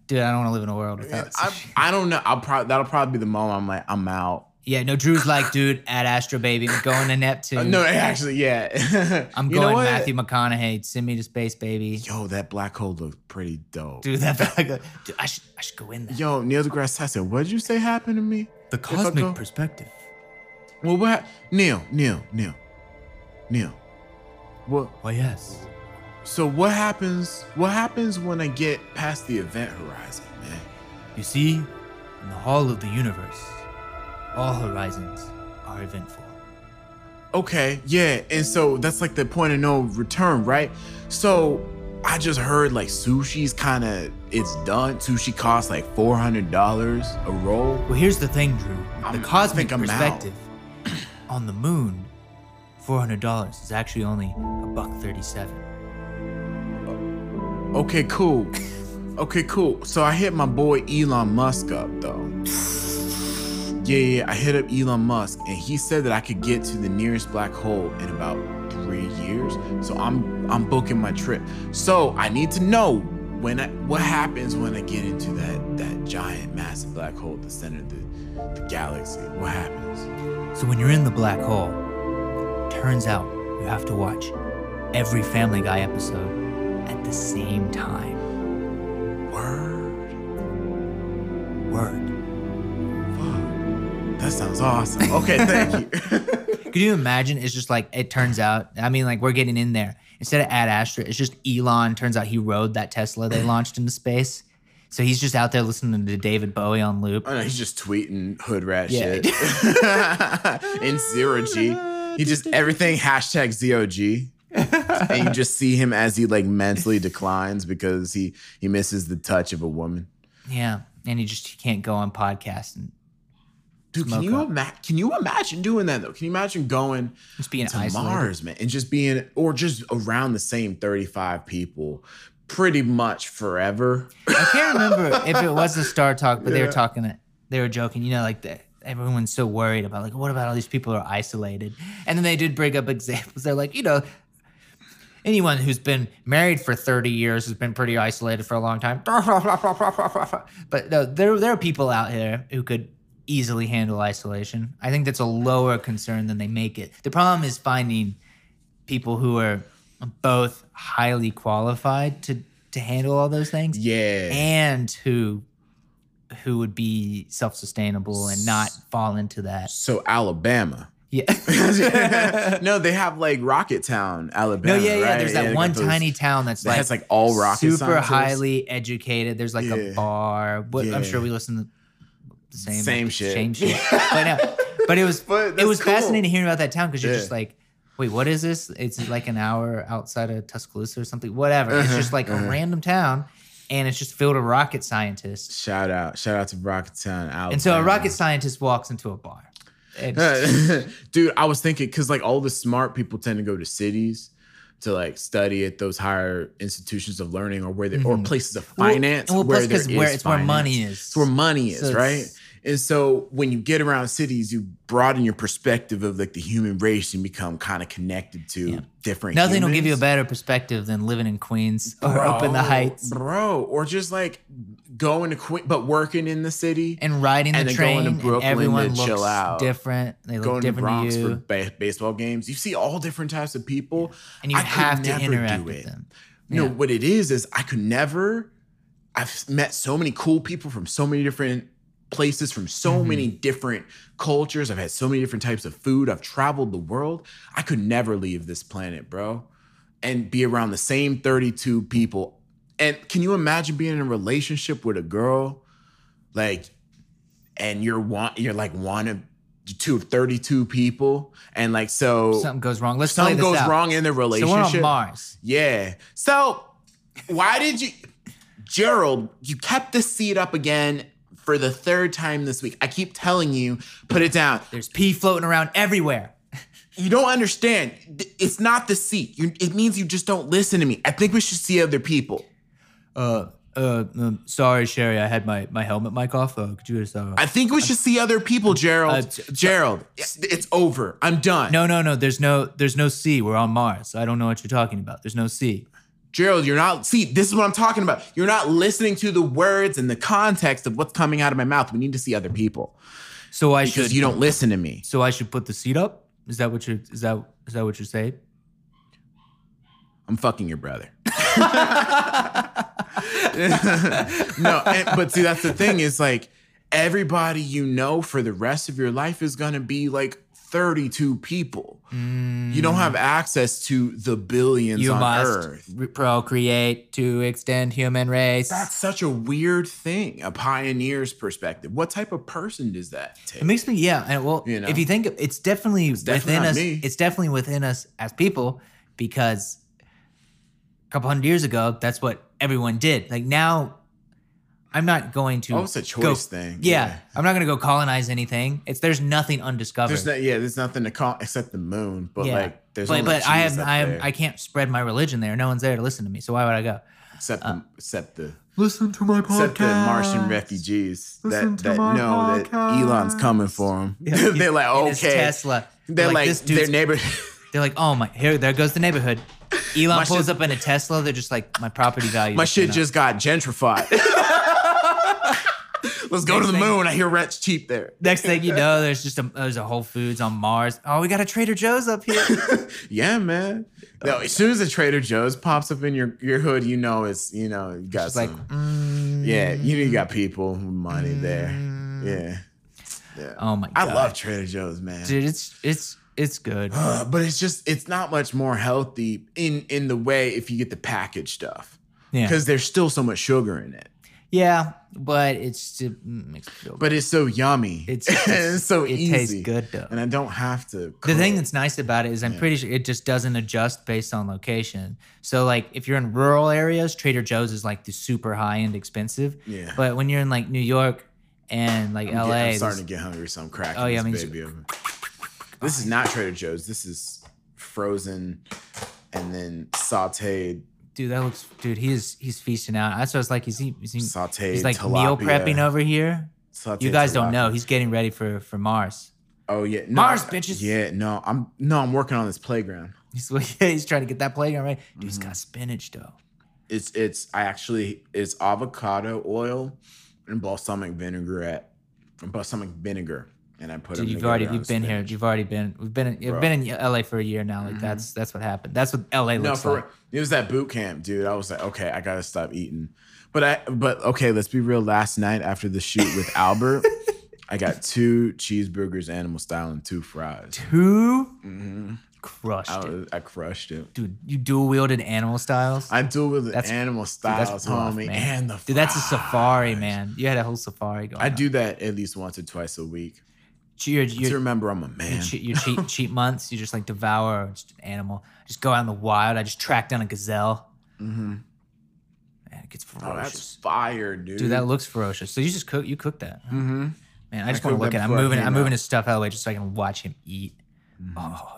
Dude, I don't want to live in a world without. I. I don't know. I'll probably that'll probably be the moment I'm like I'm out. yeah, no. Drew's like, dude, Ad Astra Baby, I'm going to Neptune. Uh, no, actually, yeah. [LAUGHS] I'm You know going what? Matthew McConaughey. Send me to space, baby. Yo, that black hole looked pretty dope. Dude, that black hole. dude, I should I should go in there. Yo, Neil deGrasse Tyson, what did you say happened to me? the cosmic perspective. Well, what? hap- Neil, Neil, Neil, Neil. What? Why yes. So what happens? What happens when I get past the event horizon, man? You see, in the hall of the universe, all horizons are eventful. Okay, yeah, and so that's like the point of no return, right? So I just heard like sushi's kind of it's done. Sushi costs like four hundred dollars a roll. Well, here's the thing, Drew. I'm- the I cosmic out. perspective on the moon, four hundred dollars is actually only a buck thirty-seven. Okay, cool. Okay, cool. So I hit my boy Elon Musk up though. Yeah, yeah, I hit up Elon Musk and he said that I could get to the nearest black hole in about three years. So I'm I'm booking my trip. So I need to know when I, what happens when I get into that that giant massive black hole at the center of the, the galaxy. What happens? So when you're in the black hole, turns out you have to watch every Family Guy episode at the same time. Word. Word. Fuck. That sounds awesome. Okay, thank you. [LAUGHS] Could you imagine? It's just like it turns out. I mean, like we're getting in there. Instead of Ad Astra, it's just Elon. Turns out he rode that Tesla they [CLEARS THROAT] launched into space. So he's just out there listening to David Bowie on loop. Oh no, he's just tweeting hood rat Yeah. shit [LAUGHS] in zero G. He just everything hashtag ZOG. [LAUGHS] and you just see him as he like mentally declines because he he misses the touch of a woman. Yeah, and he just he can't go on podcast and Dude, can you imagine? Can you imagine doing that though? Can you imagine going just being to isolated. Mars, man, and just being or just around the same thirty-five people, pretty much forever? I can't remember [LAUGHS] if it was a Star Talk, but they were talking. They were joking. You know, like the, everyone's so worried about like, what about all these people who are isolated? And then they did bring up examples. They're like, you know, anyone who's been married for thirty years has been pretty isolated for a long time. [LAUGHS] But no, there there are people out here who could easily handle isolation. I think that's a lower concern than they make it. The problem is finding people who are both highly qualified to to handle all those things Yeah. and who who would be self-sustainable and not fall into that. so Alabama. Yeah. [LAUGHS] no, they have like Rocket Town, Alabama. no, yeah, yeah. right? There's that they one got those- tiny town that's that like, has like all rocket super scientists. highly educated. There's like Yeah. a bar. What I'm sure we listen to the same Same shit. Same shit. [LAUGHS] but no, but it was But it was cool. fascinating hearing about that town because you're Yeah. just like, wait, what is this? It's like an hour outside of Tuscaloosa or something. Whatever. It's Uh-huh, just like a random town, and it's just filled with rocket scientists. Shout out, shout out to Rocket Town, Alabama. And so a rocket scientist walks into a bar. [LAUGHS] Dude, I was thinking because like all the smart people tend to go to cities to like study at those higher institutions of learning or where they or mm-hmm. places of finance well, where plus where it's where money is. It's where money is, So right? And so when you get around cities, you broaden your perspective of like the human race and become kind of connected to different. Nothing will give you a better perspective than living in Queens or up in the Heights bro, or just like going to Queen, but working in the city and riding the and then going train. to Brooklyn everyone to looks chill out. different. They look going to different Bronx to for ba- baseball games. You see all different types of people, and you I have to interact with it. them. You know what it is is I could never. I've met so many cool people from so many different places, from so Mm-hmm. many different cultures. I've had so many different types of food. I've traveled the world. I could never leave this planet, bro, and be around the same thirty-two people. And can you imagine being in a relationship with a girl, like, and you're one, you're like one of two of 32 people, and like so Something goes wrong. Let's play something goes out. wrong in the So relationship. we're on Mars. Yeah. So why did you, Gerald? You kept the seat up again for the third time this week. I keep telling you, put it down. There's pee floating around everywhere. [LAUGHS] You don't understand. It's not the seat. You, it means you just don't listen to me. I think we should see other people. Uh, uh, um, sorry, Sherry. I had my, my helmet mic off. Uh, could you just, uh, I think we should see other people, Gerald. Uh, t- Gerald, it's, it's over. I'm done. no, no, no. There's no, there's no C. We're on Mars. I don't know what you're talking about. There's no C. Gerald, you're not. See, this is what I'm talking about. You're not listening to the words and the context of what's coming out of my mouth. We need to see other people So I should, you don't listen to me. so I should put the seat up. Is that what you're, is that, is that what you're saying? I'm fucking your brother. [LAUGHS] [LAUGHS] no, and, but see, that's the thing is like everybody you know for the rest of your life is gonna be like 32 people. You don't have access to the billions You on must Earth. re- procreate to extend human race. That's such a weird thing, a pioneer's perspective. What type of person does that take? It makes me, yeah. And well, You know? if you think it's definitely definitely within us, me. it's definitely within us as people because a couple hundred years ago, that's what everyone did. Like now, I'm not going to. Oh, it's a choice go- thing. Yeah, Yeah. I'm not going to go colonize anything. It's there's nothing undiscovered. There's not, yeah, there's nothing to call except the moon. But yeah, like, there's but, only but I have I have I can't spread my religion there. No one's there to listen to me. So why would I go? except the, uh, except the Listen to my podcast. except the Martian refugees Listen that, to that my know that Elon's coming for them. [LAUGHS] they're like, In his okay. Tesla. They're like, this their dude's neighbor. [LAUGHS] They're like, oh my, here, there goes the neighborhood. [LAUGHS] Elon My pulls shit- up in a Tesla. They're just like, my property value. My shit just got gentrified. Let's go to the thing- moon. I hear rent's cheap there. Next thing you know, [LAUGHS] there's just a there's a Whole Foods on Mars. Oh, we got a Trader Joe's up here. [LAUGHS] Yeah, man. No, as soon as a Trader Joe's pops up in your, your hood, you know it's you know you got It's like, some. mm, yeah, you know you got people money there. Yeah, yeah. oh my God. I love Trader Joe's, man. dude. It's it's it's good. Uh, but it's just it's not much more healthy in in the way if you get the packaged stuff Yeah, because there's still so much sugar in it. Yeah, but it's just makes me feel good. But it's so yummy. It's, [LAUGHS] it's so it easy. tastes good though. And I don't have to. The thing that's nice about it is I'm Yeah. pretty sure it just doesn't adjust based on location. So like if you're in rural areas, Trader Joe's is like the super high end expensive. Yeah. But when you're in like New York and like I'm, LA, get- I'm starting to get hungry, so I'm cracking Oh, yeah, this me too. baby. This is not Trader Joe's. This is frozen and then sauteed, dude, that looks dude, he is he's feasting out. That's what it's like. He's he, he's, sauteed. he's like tilapia, meal prepping over here. sauteed You guys don't know. He's getting ready for for Mars. Oh yeah, no, Mars, bitches. Yeah, no, I'm no, I'm working on this playground. [LAUGHS] He's [LAUGHS] he's trying to get that playground right. Dude, he's Mm-hmm. got spinach though. It's it's I actually it's avocado oil and balsamic vinaigrette, balsamic vinegar, and I put Dude, you've already you've been here. You've already been. We've been. You've Bro. been in LA for a year now. Like that's that's what happened. That's what LA No, looks for like. it was that boot camp, dude. I was like, okay, I gotta stop eating. But I but okay, let's be real. Last night after the shoot with [LAUGHS] Albert, I got two cheeseburgers, animal style, and two fries. 2 hmm crushed I, it, I crushed it. dude. You dual wielded animal styles. I with the That's- animal styles, that's rough, homie, man. and the Dude, that's a safari, man. You had a whole safari going. I on. do that at least once or twice a week. Your, to your, remember I'm a your, man. cheat, your [LAUGHS] cheat, cheat months. You just like devour just an animal. Just go out in the wild. I just track down a gazelle. Mm-hmm. Man, it gets Oh, ferocious. that's fire, dude. Dude, that looks ferocious. So you just cook. You cook that. huh? hmm Man, I just want to look at. it. I'm moving. I'm moving his stuff out of the way just so I can watch him eat. Mm-hmm. Oh.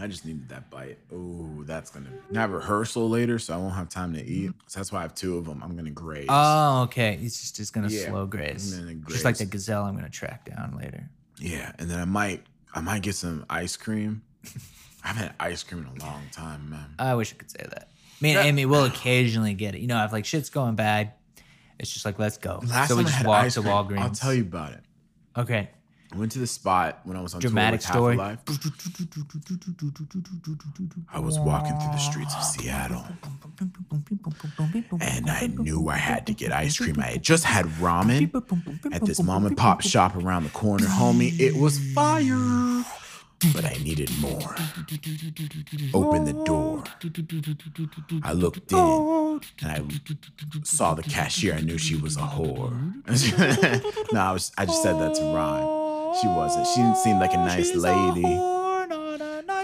I just needed that bite. Oh, that's gonna. I have rehearsal later, so I won't have time to eat. Mm-hmm. So that's why I have two of them. I'm gonna graze. Oh, okay. It's just it's gonna Yeah, slow graze. Gonna Just like the gazelle, I'm gonna track down later. yeah, and then I might, I might get some ice cream. [LAUGHS] I haven't had ice cream in a long time, man. I wish I could say that. Me and Amy will occasionally get it. You know, if like shit's going bad, it's just like let's go. Last so we time I just had walk ice to cream, Walgreens. I'll tell you about it. Okay. I went to the spot when I was on Dramatic tour story. with Half I was walking through the streets of Seattle, and I knew I had to get ice cream. I had just had ramen at this mom and pop shop around the corner, homie. It was fire, but I needed more. Open the door. I looked in and I saw the cashier. I knew she was a whore. [LAUGHS] no, I was. I just said that to rhyme. She wasn't. She didn't seem like a nice lady.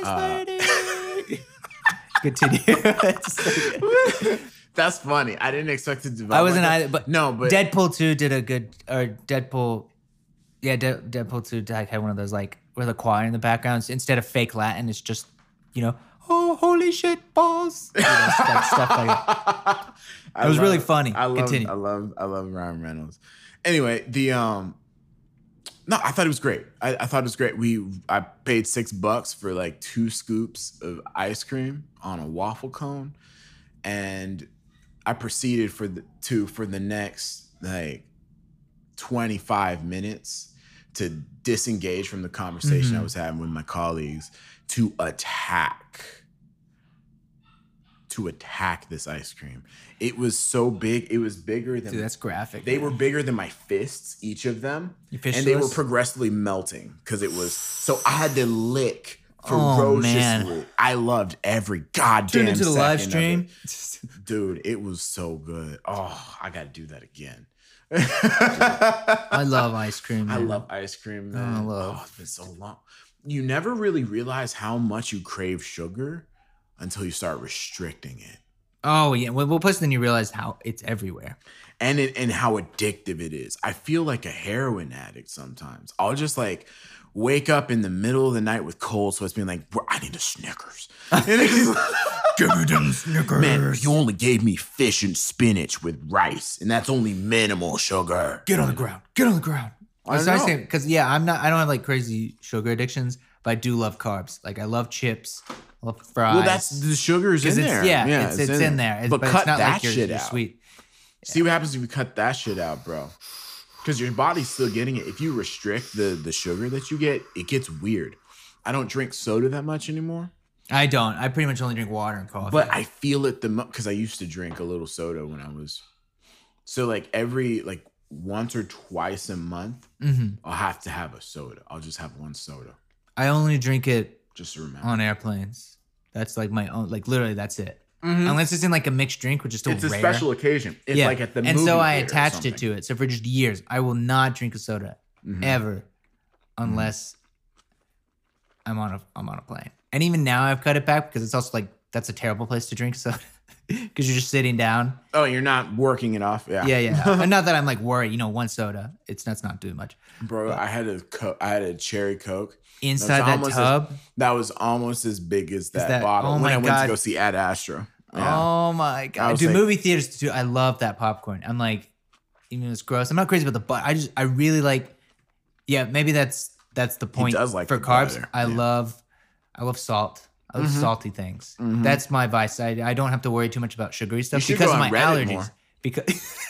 Uh, [LAUGHS] Continue. It's so good. That's funny. I didn't expect it to develop. I wasn't like that. either, but no, but Deadpool 2 did a good, or Deadpool, yeah, De- Deadpool 2 like, had one of those like where the choir in the background, instead of fake Latin, it's just, you know, oh, holy shit, balls. You know, like stuff like that. [LAUGHS] I It was really funny. I love, Continue. I love, I love Ryan Reynolds. Anyway, the um, no, I thought it was great. I, I thought it was great. We, I paid six bucks for like two scoops of ice cream on a waffle cone, and I proceeded for the to for the next like twenty five minutes to disengage from the conversation I Mhm. was having with my colleagues to attack to attack this ice cream. It was so big. It was bigger than Dude, that's graphic. they man. were bigger than my fists, each of them, and they were progressively melting because it was. So I had to lick Oh, ferociously. man. I loved every goddamn Tune into the live stream. it. dude. It was so good. Oh, I got to do that again. I [LAUGHS] love ice cream. I love ice cream, Oh, I love- Oh, it's been so long. You never really realize how much you crave sugar until you start restricting it. Oh yeah. Well, well, plus then you realize how it's everywhere. and it, and how addictive it is. I feel like a heroin addict sometimes. I'll just like wake up in the middle of the night with cold sweats, being like, "I need a Snickers." [LAUGHS] Give me them Snickers. Man, you only gave me fish and spinach with rice, and that's only minimal sugar. Get on the ground. Get on the ground. I That's saying because yeah, I'm not. I don't have like crazy sugar addictions, but I do love carbs. Like I love chips. I love fries. Well, that's the sugar's in it's there. yeah, it's, it's in, there. It's- But, but, cut it's not that like shit out. sweet. See what happens if you cut that shit out, bro. Because your body's still getting it. If you restrict the the sugar that you get, it gets weird. I don't drink soda that much anymore. I don't. I pretty much only drink water and coffee. But I feel it the most because I used to drink a little soda when I was so like every like once or twice a month, Mhm. I'll have to have a soda. I'll just have one soda I only drink it just to remember. on airplanes. That's like my own. Like literally, that's it. unless it's in like a mixed drink, which is still It's a rare. special occasion. It's yeah. like at the and movie so I attached it to it. So for just years, I will not drink a soda Mhm. ever, unless I'm on a I'm on a plane. And even now, I've cut it back because it's also like that's a terrible place to drink soda because you're just sitting down. Oh, you're not working it off. Yeah. Yeah, yeah. [LAUGHS] and not that I'm like worried. You know, one soda, it's that's not doing much. Bro, I had a co- I had a cherry coke. Inside that as- tub. That was almost as big as that, that- bottle oh when I went God. to go see Ad Astra. Yeah. Oh my god, dude! like- movie theaters too. I love that popcorn. I'm like, even though it's gross. I'm not crazy about the butter. I just, I really like. Yeah, maybe that's that's the point does like for carbs. butter, I yeah. Love, I love salt. I love mm-hmm. salty things. Mm-hmm. That's my vice. I, I don't have to worry too much about sugary stuff should because go of on my Reddit allergies. more. Because [LAUGHS]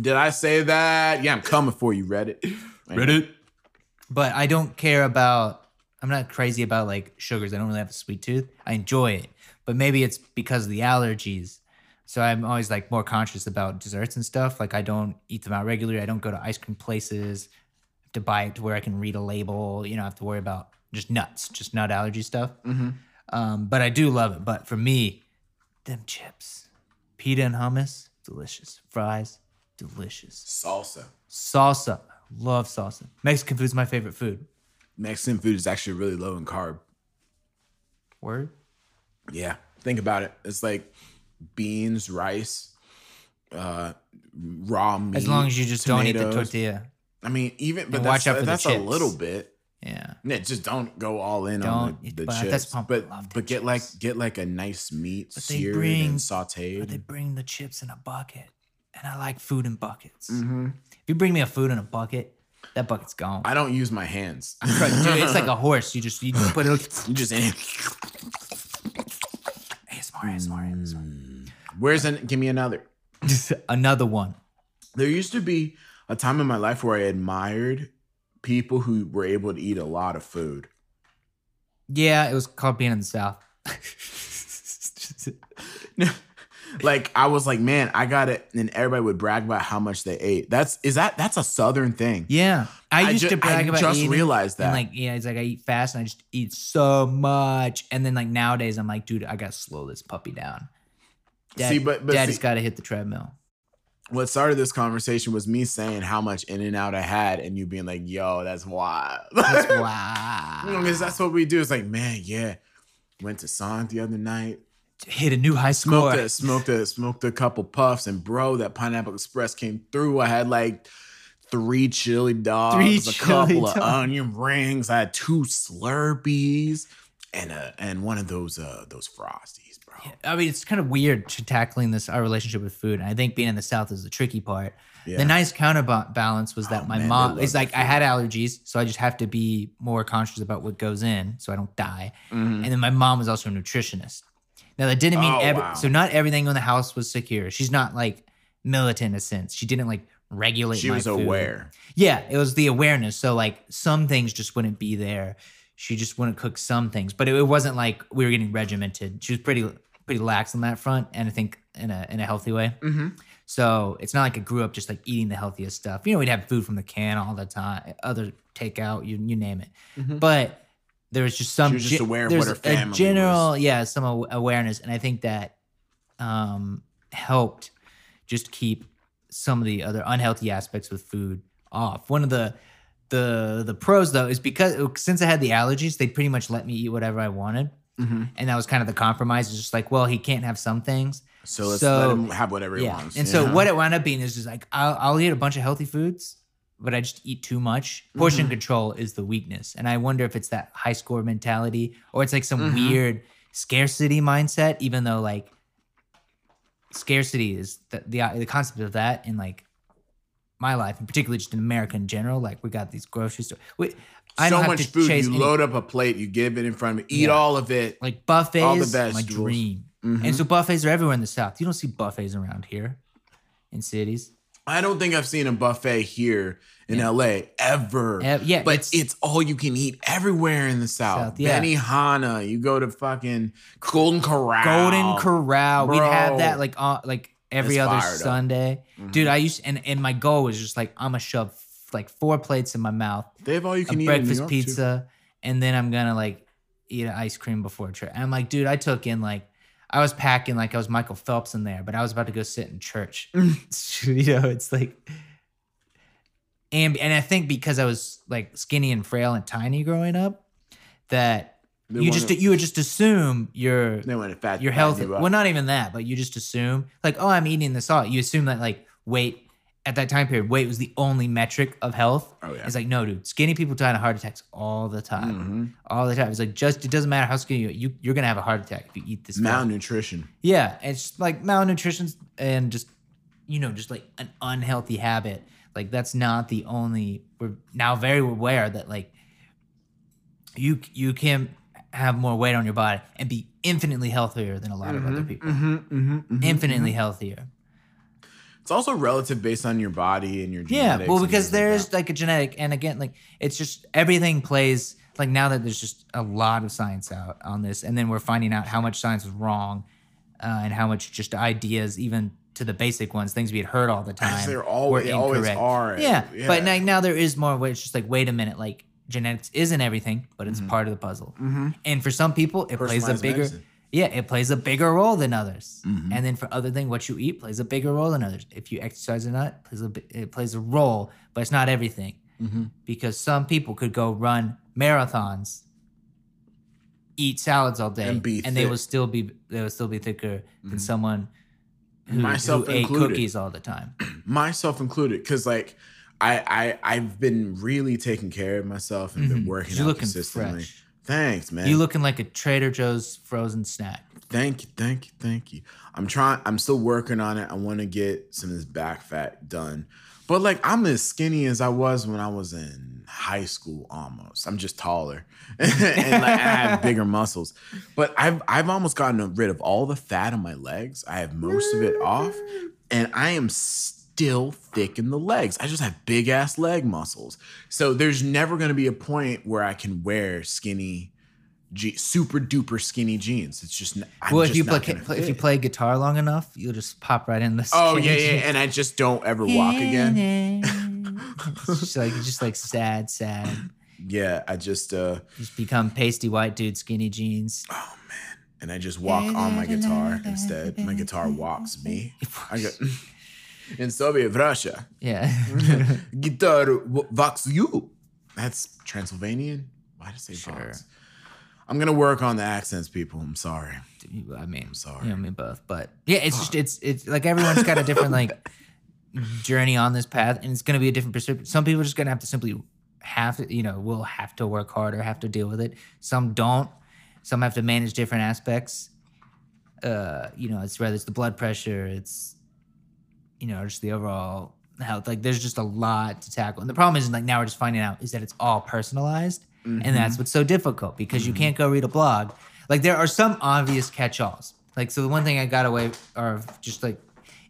Did I say that? Yeah, I'm coming for you, Reddit. Reddit. But I don't care about. I'm not crazy about like sugars. I don't really have a sweet tooth. I enjoy it, but maybe it's because of the allergies. So I'm always like more conscious about desserts and stuff. Like I don't eat them out regularly. I don't go to ice cream places to buy it to where I can read a label. You know, I have to worry about just nuts, just nut allergy stuff. Um, but I do love it. But for me, them chips, pita and hummus, delicious. Fries, delicious. Salsa. Salsa. Love salsa. Mexican food is my favorite food. Mexican food is actually really low in carb. Word? Yeah. Think about it. It's like beans, rice, uh, raw meat. As long as you just don't eat the tortilla. I mean, even but And that's, watch out for the that's a little bit. Yeah. Yeah, just don't go all in on Don't the, the but chips. that's pump- but but get like get like a nice meat But seared bring- and But they bring the chips in a bucket. And I like food in buckets. Mm-hmm. If you bring me a food in a bucket, that bucket's gone. I don't use my hands. [LAUGHS] Dude, it's like a [LAUGHS] horse. You just you put it [LAUGHS] you just in. ASMR, ASMR, ASMR. where's an give me another. Another one. There used to be a time in my life where I admired people who were able to eat a lot of food. Yeah, it was called being in the South. [LAUGHS] like I was like, man, I got it, and everybody would brag about how much they ate. That's is that that's a southern thing. Yeah. I I used ju- to brag I about just realized And that. like, yeah, it's like I eat fast and I just eat so much. And then like nowadays, I'm like, dude, I gotta slow this puppy down. Dad, See, but- but daddy's got to hit the treadmill. What started this conversation was me saying how much In and Out I had, and you being like, "Yo, that's wild." [LAUGHS] That's wow. Because that's what we do. It's like, man, yeah. Went to Sonic the other night. Hit a new high score. Smoked a, smoked a, smoked a couple puffs, and bro, that Pineapple Express came through. I had like three chili dogs, Three a couple of onion rings. I had two Slurpees, and a and one of those uh those frosties, bro. I mean, it's kind of weird to tackling this our relationship with food. And I think being in the South is the tricky part. Yeah. The nice counterbalance was that Oh, my man, mom is like I had allergies, so I just have to be more conscious about what goes in, so I don't die. Mhm. And then my mom was also a nutritionist. Now that didn't mean Oh, every, wow. so not everything in the house was secure. She's not like militant in a sense. She didn't like regulate. She was food. aware. Yeah, it was the awareness. So like some things just wouldn't be there. She just wouldn't cook some things, but it, it wasn't like we were getting regimented. She was pretty pretty lax on that front, and I think in a in a healthy way. Mm-hmm. So it's not like I grew up just like eating the healthiest stuff. You know, we'd have food from the can all the time, other takeout, you you name it. Mhm. But there was just some She was just aware of what her family a general, yeah, some awareness, and I think that um, helped just keep some of the other unhealthy aspects with food off. One of the the the pros though is because since I had the allergies, they pretty much let me eat whatever I wanted, Mm-hmm. and that was kind of the compromise. It's just like, well, he can't have some things, So let's So- let him have whatever he yeah. wants. And so what it wound up being is just like I'll, I'll eat a bunch of healthy foods, but I just eat too much. Portion Mhm. control is the weakness, and I wonder if it's that high score mentality or it's like some Mhm. weird scarcity mindset. Even though like scarcity is the the, the concept of that in like my life, and particularly just in America in general. Like we got these grocery stores. We, I so much to food. chase You any- load up a plate, you give it in front of me, eat Yeah. all of it. like buffets. all the best my dream. Mhm. And so buffets are everywhere in the South. You don't see buffets around here in cities. I don't think I've seen a buffet here in Yeah. LA ever. Ev- yeah, but it's- it's, all you can eat everywhere in the South. South, yeah. Benihana, you go to fucking Golden Corral. Golden Corral. We'd have that like uh, like every other fire, though. Sunday. Mhm. Dude, I used and and my goal was just like I'm gonna shove like four plates in my mouth, They have all you can eat in New breakfast York, too. pizza, and then I'm gonna like eat an ice cream before a trip. And I'm like, dude, I took in like I was packing like I was Michael Phelps in there, but I was about to go sit in church. [LAUGHS] [LAUGHS] you know, it's like and and I think because I was like skinny and frail and tiny growing up, that They you just you would just assume you're They want to fat your fatten health. you. Well, not even that, but you just assume like, oh, I'm eating this all. You assume that like weight at that time period, weight was the only metric of health. Oh, yeah. It's like no, dude. Skinny people die of heart attacks all the time, Mhm. all the time. It's like just it doesn't matter how skinny you, are, you you're gonna have a heart attack if you eat this. malnutrition. Yeah, it's like malnutrition and just you know just like an unhealthy habit. Like that's not the only. We're now very aware that like you you can have more weight on your body and be infinitely healthier than a lot of other people. Mm-hmm, mm-hmm, mm-hmm. Infinitely healthier. It's also relative based on your body and your Yeah, well, because things like there's like a genetic, and again, like it's just everything plays. Like now that there's just a lot of science out on this, and then we're finding out how much science is wrong, uh, and how much just ideas, even to the basic ones, things we had heard all the time, they're always- were they always are. Yeah, Yeah. but now, now there is more. Where it's just like, wait a minute, like genetics isn't everything, but it's part of the puzzle. And for some people, it plays a Mm-hmm. Bigger. medicine. Yeah, it plays a bigger role than others. Mm-hmm. And then for other thing, what you eat plays a bigger role than others. If you exercise or not, it plays a it plays a role, but it's not everything. Mm-hmm. Because some people could go run marathons, eat salads all day, And be they will still be they will still be thicker than someone who, Myself who ate cookies all the time. [CLEARS THROAT] myself included, because like I, I I've been really taking care of myself and been mm-hmm. working You're out looking consistently. fresh. Thanks, man. You looking like a Trader Joe's frozen snack. Thank you, thank you, thank you. I'm trying. I'm still working on it. I want to get some of this back fat done. But like, I'm as skinny as I was when I was in high school. Almost. I'm just taller, [LAUGHS] and like I have [LAUGHS] bigger muscles. But I've I've almost gotten rid of all the fat on my legs. I have most of it off, and I am still thick in the legs. I just have big ass leg muscles. So there's never going to be a point where I can wear skinny. Je- super duper skinny jeans. It's just I'm well, if just you play gonna if you play guitar long enough, you'll just pop right in the. Oh yeah, yeah, and I just don't ever walk again. [LAUGHS] it's just like just like sad, sad. Yeah, I just uh Just become pasty white dude, skinny jeans. Oh man and I just walk on my guitar instead. My guitar walks me. I got [LAUGHS] in Soviet Russia. Yeah. [LAUGHS] Guitar w- walks you. That's Transylvanian. Why did I say Sure. Vox? I'm gonna work on the accents, people. I'm sorry. I mean, I'm sorry. You know, I mean both, but yeah, it's just it's it's like everyone's got a different like [LAUGHS] journey on this path, and it's gonna be a different perspective. Some people are just gonna have to simply have to, you know, will have to work harder, have to deal with it. Some don't. Some have to manage different aspects. Uh, you know, it's whether it's the blood pressure, it's you know, just the overall health. Like, there's just a lot to tackle, and the problem is like now we're just finding out is that it's all personalized, and that's mm-hmm. what's so difficult because you mm-hmm. can't go read a blog. Like, there are some obvious catch-alls. Like, so the one thing I got away or just like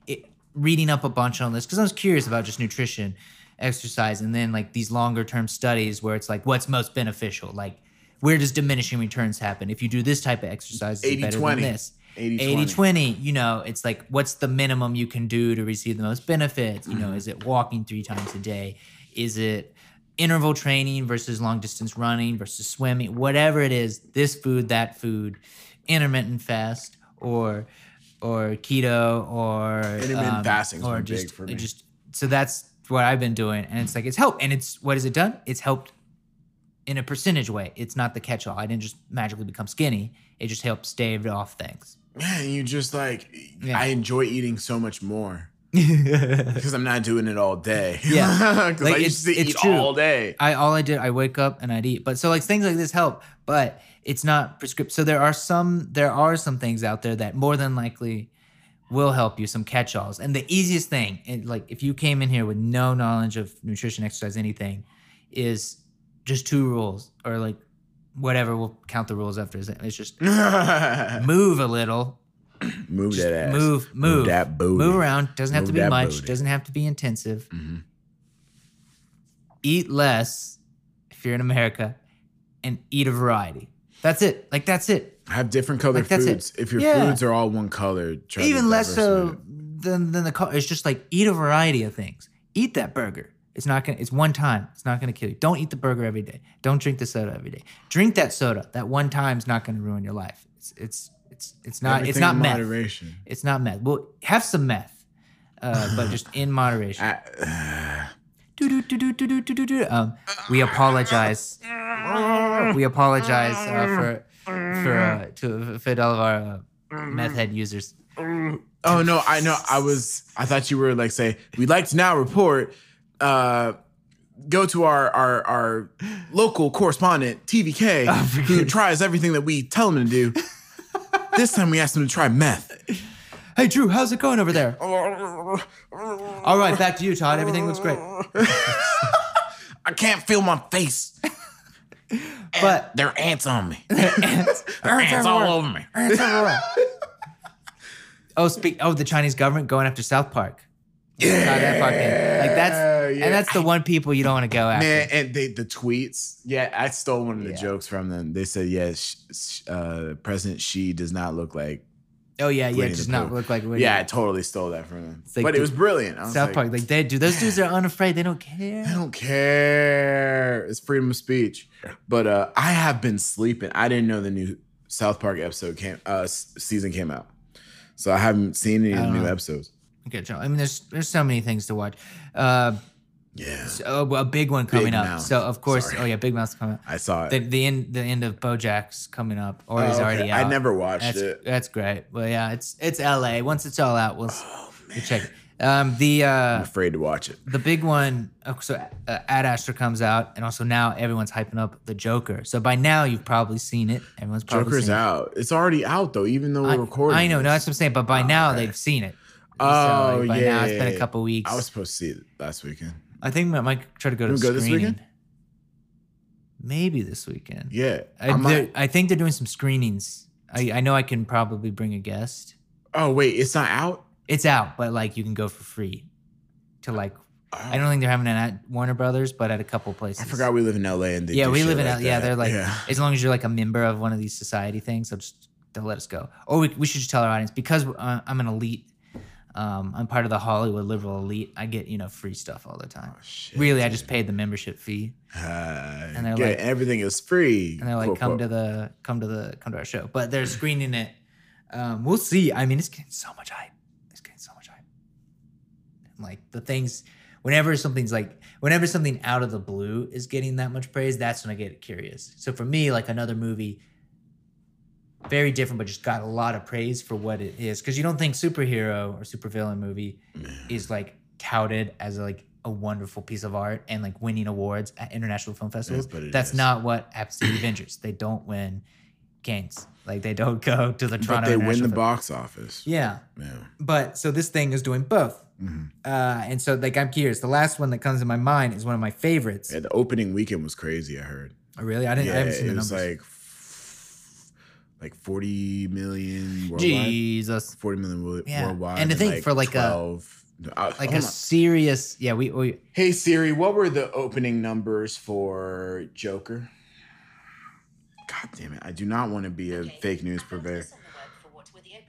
it, reading up a bunch on this because I was curious about just nutrition, exercise, and then like these longer term studies where it's like what's most beneficial. Like where does diminishing returns happen if you do this type of exercise? Is it better 80-20. than this? 80-20. 80 20 you know it's like what's the minimum you can do to receive the most benefits? You know is it walking three times a day? Is it interval training versus long distance running versus swimming? Whatever it is this food that food intermittent fast or or keto or Intermittent um, fasting's or just big for me. just so that's what I've been doing and it's like it's helped and it's what has it done? It's helped in a percentage way. It's not the catch all I didn't just magically become skinny. It just helped stave off things Man, you just like Yeah. I enjoy eating so much more [LAUGHS] because I'm not doing it all day. [LAUGHS] Yeah. because Like, I used to it's- eat true. all day. I all I did I wake up and I'd eat. But so like things like this help, but it's not prescriptive. So there are some there are some things out there that more than likely will help you some catch-alls. And the easiest thing, and like if you came in here with no knowledge of nutrition, exercise, anything, is just two rules or like whatever. We'll count the rules after. It's just [LAUGHS] move a little. move Just that ass. move, move, that booty. Move around. Doesn't have Move to be much. booty. Doesn't have to be intensive. Mhm. Eat less if you're in America, and eat a variety. That's it. Like that's it. Have different colored Like, foods. If your Yeah. foods are all one color, try to Even less so than than the color. It's just like eat a variety of things. Eat that burger. It's not gonna. It's one time. It's not gonna kill you. Don't eat the burger every day. Don't drink the soda every day. Drink that soda. That one time's not gonna ruin your life. It's it's It's it's not it's not meth. moderation. It's not meth. Well, have some meth, uh, but just in moderation. [SIGHS] I- Do-do-do-do-do-do-do-do. Um, we apologize. We apologize uh, for for uh, to for all of our uh, meth head users. oh no, I know. I was. I thought you were like say we'd like to now report. Uh, go to our our our local correspondent TVK, Oh, [LAUGHS] who tries everything that we tell him to do. [LAUGHS] this time we asked him to try meth. Hey Drew, how's it going over there? All right, back to you, Todd. Everything looks great. [LAUGHS] I can't feel my face. But There are ants on me. ants, There are ants all over me. oh, speak. Oh, the Chinese government going after South Park. Yeah, that fucking like that's yeah. and that's the one people you don't want to go after. Man, and they the tweets. Yeah, I stole one of the Yeah. jokes from them. They said, "Yeah, sh- sh- uh, President Xi does not look like." oh yeah, yeah, does not look like Winnie Yeah, I totally stole that from them. like but the- it was brilliant. I was South like, Park. Like they do. Those dudes are [LAUGHS] unafraid. They don't care. I don't care. It's freedom of speech. But uh, I have been sleeping. I didn't know the new South Park episode came uh, season came out, so I haven't seen any of the new know. episodes. Okay, Joe. I mean, there's there's so many things to watch. Uh, Yeah, so, a big one coming up. Mouth. So of course, Sorry. oh yeah, Big Mouth's coming. up. I saw it. The the end the end of BoJack's coming up, or Oh, okay. already out. I never watched that's, it. That's great. Well, yeah, it's it's L.A. Once it's all out, we'll, Oh, we'll check it. Um, the I'm uh, afraid to watch it. the big one. oh, So uh, Ad Astra comes out, and also now everyone's hyping up the Joker. So by now you've probably seen it. Everyone's probably Joker's seen it. out. It's already out though, even though we're I, recording. I know, no, that's what I'm saying. But by Oh, now okay. they've seen it. Oh, so by yeah. now it's been a couple weeks. I was supposed to see it last weekend. I think I might try to go to You the wanna go this weekend? Maybe this weekend. Yeah. I, I might- I think they're doing some screenings. I, I know I can probably bring a guest. oh wait, it's not out. It's out, but like you can go for free to like. I don't think they're having it at Warner Brothers, but at a couple places. I forgot we live in LA and they yeah, we live in. like L- yeah, they're like yeah. as long as you're like a member of one of these society things, they'll just they'll let us go. Or we, we should just tell our audience because uh, I'm an elite. Um, I'm part of the Hollywood liberal elite. I get you know free stuff all the time. Oh, really, I just paid the membership fee. Uh, And they're like- everything is free. and they're like, Quote, "Come quote. to the come to the come to our show." But they're screening it. Um, we'll see. I mean, it's getting so much hype. It's getting so much hype. Like the things, whenever something's like, whenever something out of the blue is getting that much praise, that's when I get curious. So for me, like another movie, very different, but just got a lot of praise for what it is. Because you don't think superhero or supervillain movie is like touted as like a wonderful piece of art and like winning awards at international film festivals. but it That's is. not what to Avengers. They don't win games. Like they don't go to the But they win the Film- box office. Yeah, Yeah. but so this thing is doing both. Mhm. Uh, and so like I'm curious. The last one that comes to my mind is one of my favorites. Yeah, the opening weekend was crazy. I heard. Oh, really? I didn't. I Yeah, haven't seen it the was numbers. like like forty million worldwide. Jesus. Forty million wo- Yeah. worldwide. And to think for like a- 12, uh, Like a on. serious. Yeah, we. we Hey Siri, what were the opening numbers for Joker? God damn it! I do not want to be a fake news purveyor.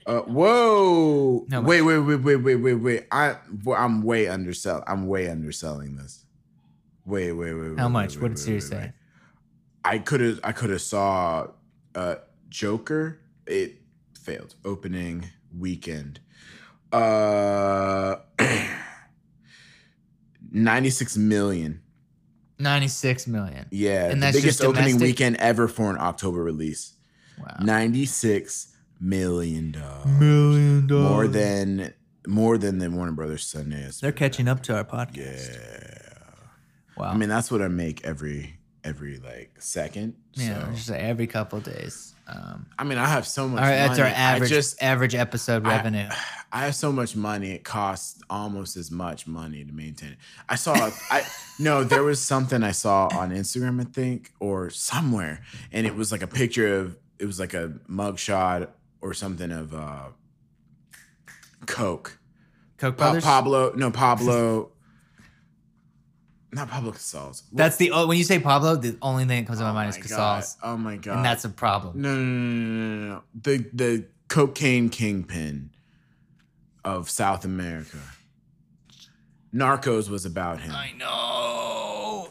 Uh, whoa! No, wait, wait, wait, wait, wait, wait, wait. I, I'm way undersell. I'm way underselling this. Wait, wait, wait. How wait, much? wait, What did Siri say? wait. I could have. I could have saw, uh, Joker. It failed opening weekend. Uh, [CLEARS THROAT] ninety six million. 96 million. Yeah, And the that's biggest just opening domestic? weekend ever for an October release. Wow. Ninety six million dollars. Million More than more than the Warner Brothers Sunday. They're catching up to our podcast. Yeah, Wow. I mean that's what I make every every like second. yeah, so. just like every couple of days. Um, I mean I have so much. all right, that's our average I just average episode revenue. [SIGHS] I have so much money. It costs almost as much money to maintain it. I saw. I no. There was something I saw on Instagram, I think, or somewhere, and it was like a picture of. It was like a mugshot or something of uh, Coke. Coke Pa- Pablo. No, Pablo. Not Pablo Casals. That's the oh, when you say Pablo, the only thing that comes to my Oh mind is my Casals, God. Oh my god. and that's a problem. No, no, no, no, no, no. The the cocaine kingpin of South America. Narcos was about him. I know.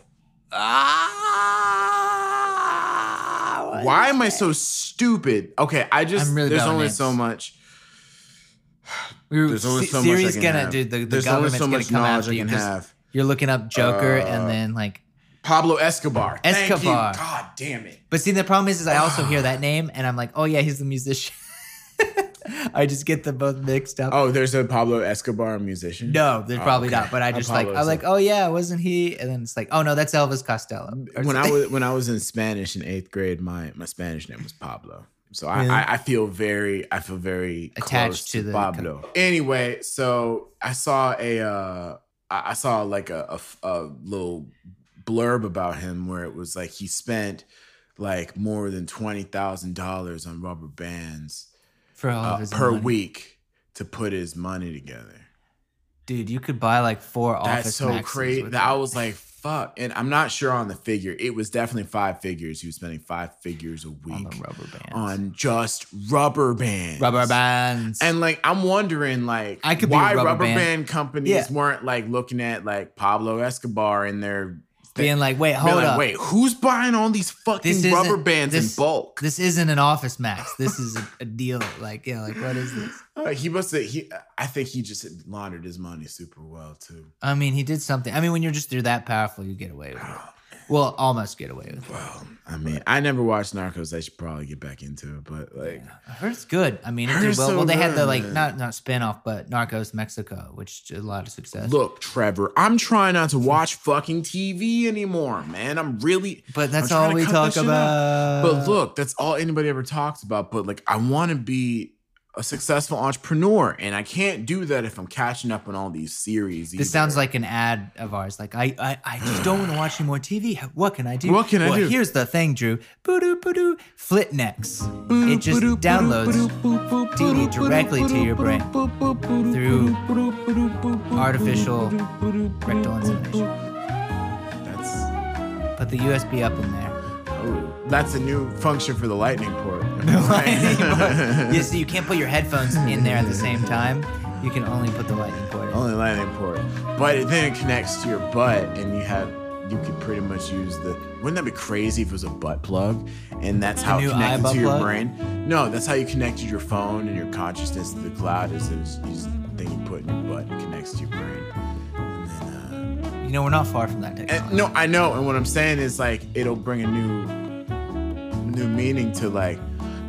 Ah, Why am I so stupid? Okay, I just I'm really there's only names. so much. We were, There's only so much I can gonna have. do the, the there's only government's so gonna much come knowledge I you can have. You're looking up Joker Uh, and then like. Pablo Escobar. Escobar. God damn it. But see, the problem is, is I also hear that [SIGHS] name and I'm like, oh yeah, he's the musician. [LAUGHS] I just get them both mixed up. Oh, there's a Pablo Escobar musician. No, there's Oh, probably okay. not. But I just like I'm like, oh yeah, wasn't he? And then it's like, oh no, that's Elvis Costello. When I was when I was in Spanish in eighth grade, my my Spanish name was Pablo. So I? I, I feel very I feel very Attached close to the- Pablo. Anyway, so I saw a uh, I I saw like a a little blurb about him where it was like he spent like more than twenty thousand dollars on rubber bands for all of uh, per money. week to put his money together. dude. You could buy like four That's office. so crazy. That I was like, fuck. And I'm not sure on the figure. It was definitely five figures. He was spending five figures a week on rubber bands. on just rubber bands. rubber bands. And like I'm wondering like I could why rubber rubber band. band, companies Yeah. weren't like looking at like Pablo Escobar in their being like, wait, hold like, up. wait, who's buying all these fucking rubber bands this- in bulk? This isn't an office max. This is a, a deal. Like, yeah, like what is this? [LAUGHS] Uh, he must have he I think he just laundered his money super well too. I mean, he did something. I mean, when you're just you're that powerful, you get away with it. Well, almost get away with it. Well, I mean, I never watched Narcos. I should probably get back into it, but like I heard it's good. I mean, it did well. so well, they had the like man. not not spin-off, but Narcos Mexico, which did a lot of success. Look, Trevor, I'm trying not to watch fucking TV anymore, man. I'm really but that's all we talk about. But look, that's all anybody ever talks about. But like, I want to be a successful entrepreneur, and I can't do that if I'm catching up on all these series. This sounds like an ad of ours. Like I, I, I just don't want to watch any more TV. What can I do? What can I well, do? Here's the thing, Drew. Boo-doo, boo-doo. Flitnex. It just downloads TV directly to your brain through artificial rectal insemination. That's Put the USB up in there. oh, that's a new function for the lightning port. [LAUGHS] [LAUGHS] yeah, so you can't put your headphones in there at the same time. You can only put the lightning port in. Only lightning port, but then it connects to your butt, and you have you could pretty much use the. Wouldn't that be crazy if it was a butt plug, and that's how new it connected iButt to your plug? brain? No, that's how you connected your phone and your consciousness to the cloud. Is this thing you put in your butt connects to your brain, and then. Uh, You know, we're not far from that technology. and, no, I know, and what I'm saying is like it'll bring a new, new meaning to like,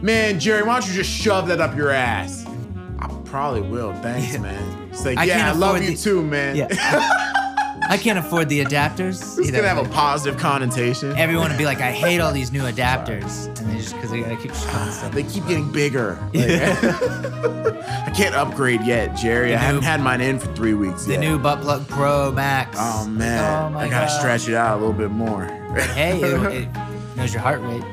man, Jerry, why don't you just shove that up your ass? I probably will. Thanks, Yeah. man. It's like, I yeah, I can't love you the- too, man. Yeah. [LAUGHS] I can't afford the adapters. It's gonna have a positive connotation. Everyone would be like, I [LAUGHS] hate all these new adapters. And they just, because they gotta keep stuff. Ah, they keep getting bigger. [LAUGHS] Like, I can't upgrade yet, Jerry. The I haven't had mine in for three weeks The yet. new Butt Plug Pro Max. oh man, Oh I gotta God. stretch it out a little bit more. Hey, it, it knows your heart rate.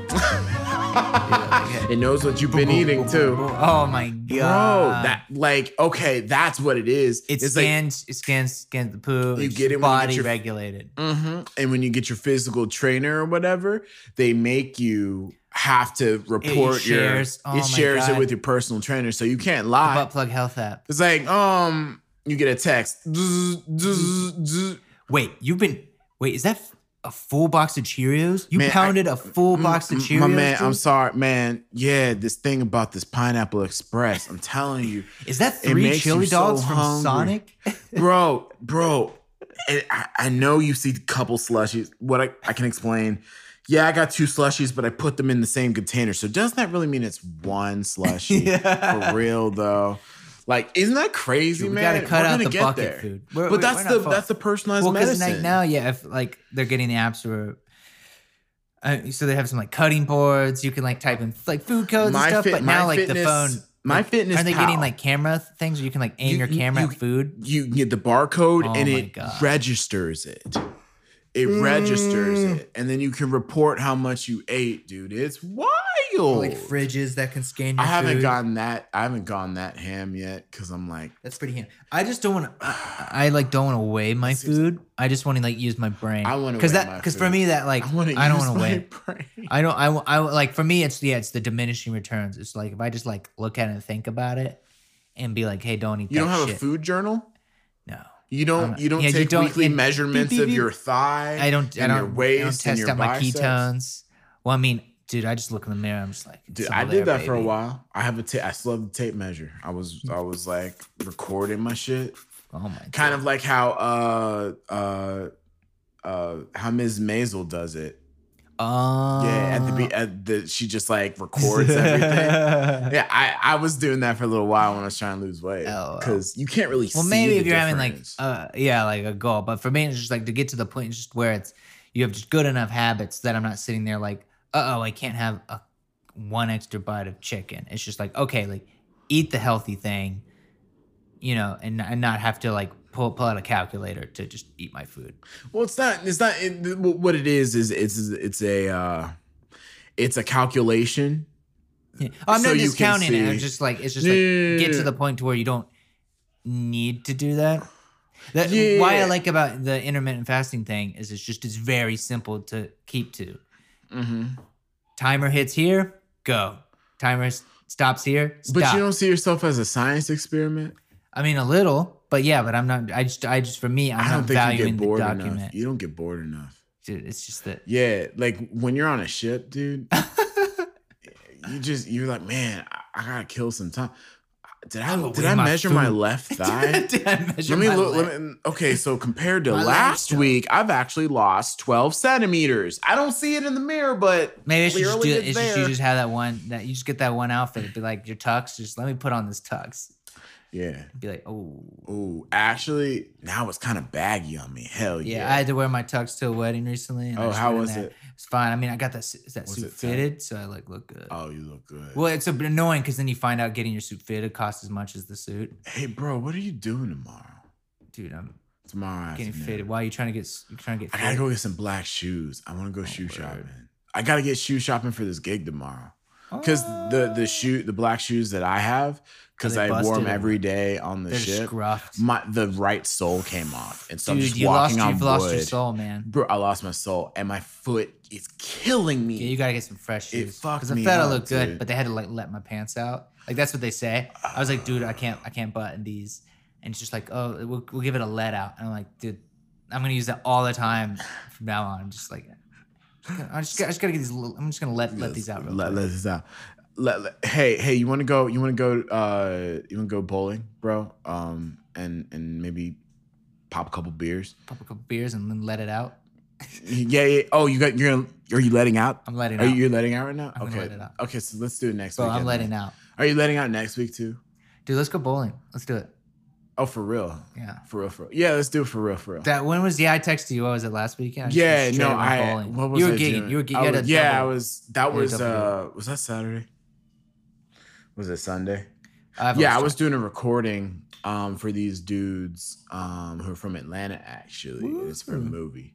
It knows what you've been eating too. Oh my god. Bro, that like okay, that's what it is. it It's like scans, it scans, scans the poo. You get it when you get your- regulated. Mm-hmm. And when you get your physical trainer or whatever, they make you have to report your. shares- oh it shares it with your personal trainer, so you can't The lie. Butt Plug Health app. It's like um, you get a text. Wait, you've been. Wait, is that a full box of Cheerios? You Man, pounded a full mm, box of Cheerios? My man? I'm sorry, man. Yeah, this thing about this Pineapple Express, I'm telling you, Is that three chili so dogs from hungry. Sonic? [LAUGHS] bro, bro. I, I know you see a couple slushies. What I, I can explain. Yeah, I got two slushies, but I put them in the same container. So does that really mean it's one [LAUGHS] slushie? Yeah. For real though. Like, isn't that crazy, we man? gotta cut We're out the get bucket there. food. We're- but we're- that's the far. that's the personalized well, medicine. like now, yeah, if like they're getting the apps where. Uh, so they have some like cutting boards. You can like type in like food codes My and stuff. Fit- but now like the phone, My like, Fitness Are they Pal. getting like camera things where you can like aim You- your camera you- at food? you can get the barcode Oh and it God. registers it. It registers mm. it, and then you can report how much you ate, dude. It's wild. Like fridges that can scan your I haven't food. gotten that. I haven't gone that ham yet because I'm like, That's pretty ham. I just don't want to. I, I like don't want to weigh my food. I just want to like use my brain. I wanna because that because for me that like I want to. I don't want want to to weigh. Brain. I don't. I, I like for me it's yeah it's the diminishing returns. It's like if I just like look at it and think about it and be like, hey, don't eat You don't have shit. a food journal. You don't. Um, you don't yeah, you take don't- weekly and- measements beep, beep, of your thigh. I don't. I and don't. Your waist I don't and test your out my biceps. ketones. Well, I mean, Dude, I just look in the mirror. I'm just like, Dude, I did there, that for a while. I have a tape. I still have the tape measure. I was I was like recording my shit, Oh my god. kind of like how uh uh uh how Ms. Maisel does it. Oh. Yeah, at the be at the she just like records everything. [LAUGHS] Yeah, I I was doing that for a little while when I was trying to lose weight Oh, because you can't really. Well, see maybe if you're having like, difference. uh, yeah, like a goal. But for me, it's just like to get to the point, just where it's you have just good enough habits that I'm not sitting there like, uh oh, I can't have a one extra bite of chicken. It's just like, okay, like eat the healthy thing, you know, and and not have to like pull pull out a calculator to just eat my food. Well, it's not. It's not. It, what it is is it's it's a uh, it's a calculation. Yeah. Oh, I'm So not discounting it. I'm just like it's just Yeah, like get to the point to where you don't need to do that. That Yeah. why I like about the intermittent fasting thing is it's just it's very simple to keep to. Mm-hmm. Timer hits here, go. Timer stops here, stop. But you don't see yourself as a science experiment. I mean a little, but yeah, but I'm not. I just, I just for me, I'm I don't think you get the bored document. enough. You don't get bored enough. Dude, it's just that. Yeah, like when you're on a ship, dude. [LAUGHS] you just you're like, man, I, I gotta kill some time. Did I Oh, did I my measure my left [LAUGHS] thigh? Did I measure Let me my look. leg? Let me, okay, so compared to [LAUGHS] My last week, I've actually lost 12 centimeters. I don't see it in the mirror, but Maybe I should just do it's It's just, you just have that one that you just get that one outfit. It'd be like your tux. Just let me put on this tux. Yeah. Be like, oh Ooh, actually, now it's kind of baggy on me. Hell yeah. yeah. I had to wear my tux to a wedding recently. And oh, how was there. it? It's fine. I mean, I got that is that Was suit tight? fitted, so I like look good. Oh, you look good. Well, it's a bit annoying because then you find out getting your suit fitted costs as much as the suit. Hey, bro, what are you doing tomorrow? Dude, I'm Tomorrow getting afternoon. fitted. Why are you trying to get? You trying to get I gotta go get some black shoes. I want to go oh, shoe Oh, word. shopping. I gotta get shoe shopping for this gig tomorrow. Cause the the oh. shoe the black shoes that I have, cause I wore them every day on the They're ship. scruffed. My the right sole came off, and so I'm Dude, just you lost. walking on You've lost your soul, man. Bro, I lost my soul, and my foot is killing me. Yeah, you gotta get some fresh It shoes. fucked Because I me thought I looked good, dude. but they had to like let my pants out. Like that's what they say. I was like, dude, I can't, I can't button these. And it's just like, oh, we'll, we'll give it a let out. And I'm like, dude, I'm gonna use that all the time from now on. I'm just like, just gonna- I just, I just gotta get these. Little, I'm just gonna let let these out. Real Let, quick. let this out. Hey, hey, you want to go? You want to go? Uh, you want to go bowling, bro? Um, and and maybe pop a couple beers. Pop a couple beers and then let it out. [LAUGHS] Yeah, yeah. Oh, you got. You're. gonna- Are you letting out? I'm letting Are out. you you're letting out right now? I'm okay. let. Okay, so let's do it next week. I'm letting out. Are you letting out next week too? Dude, let's go bowling. Let's do it. Oh, for real? Yeah. For real? For real? Yeah, let's do it for real. For real. That when was yeah? I texted you. What was it last weekend? Yeah, no, I. bowling. What was you were I gigging. doing? You were. gi- I You had was- a yeah, I was. That was. double uh Was that Saturday? Was it Sunday? I've yeah, I was doing a recording um for these dudes um who are from Atlanta actually. It's for a movie.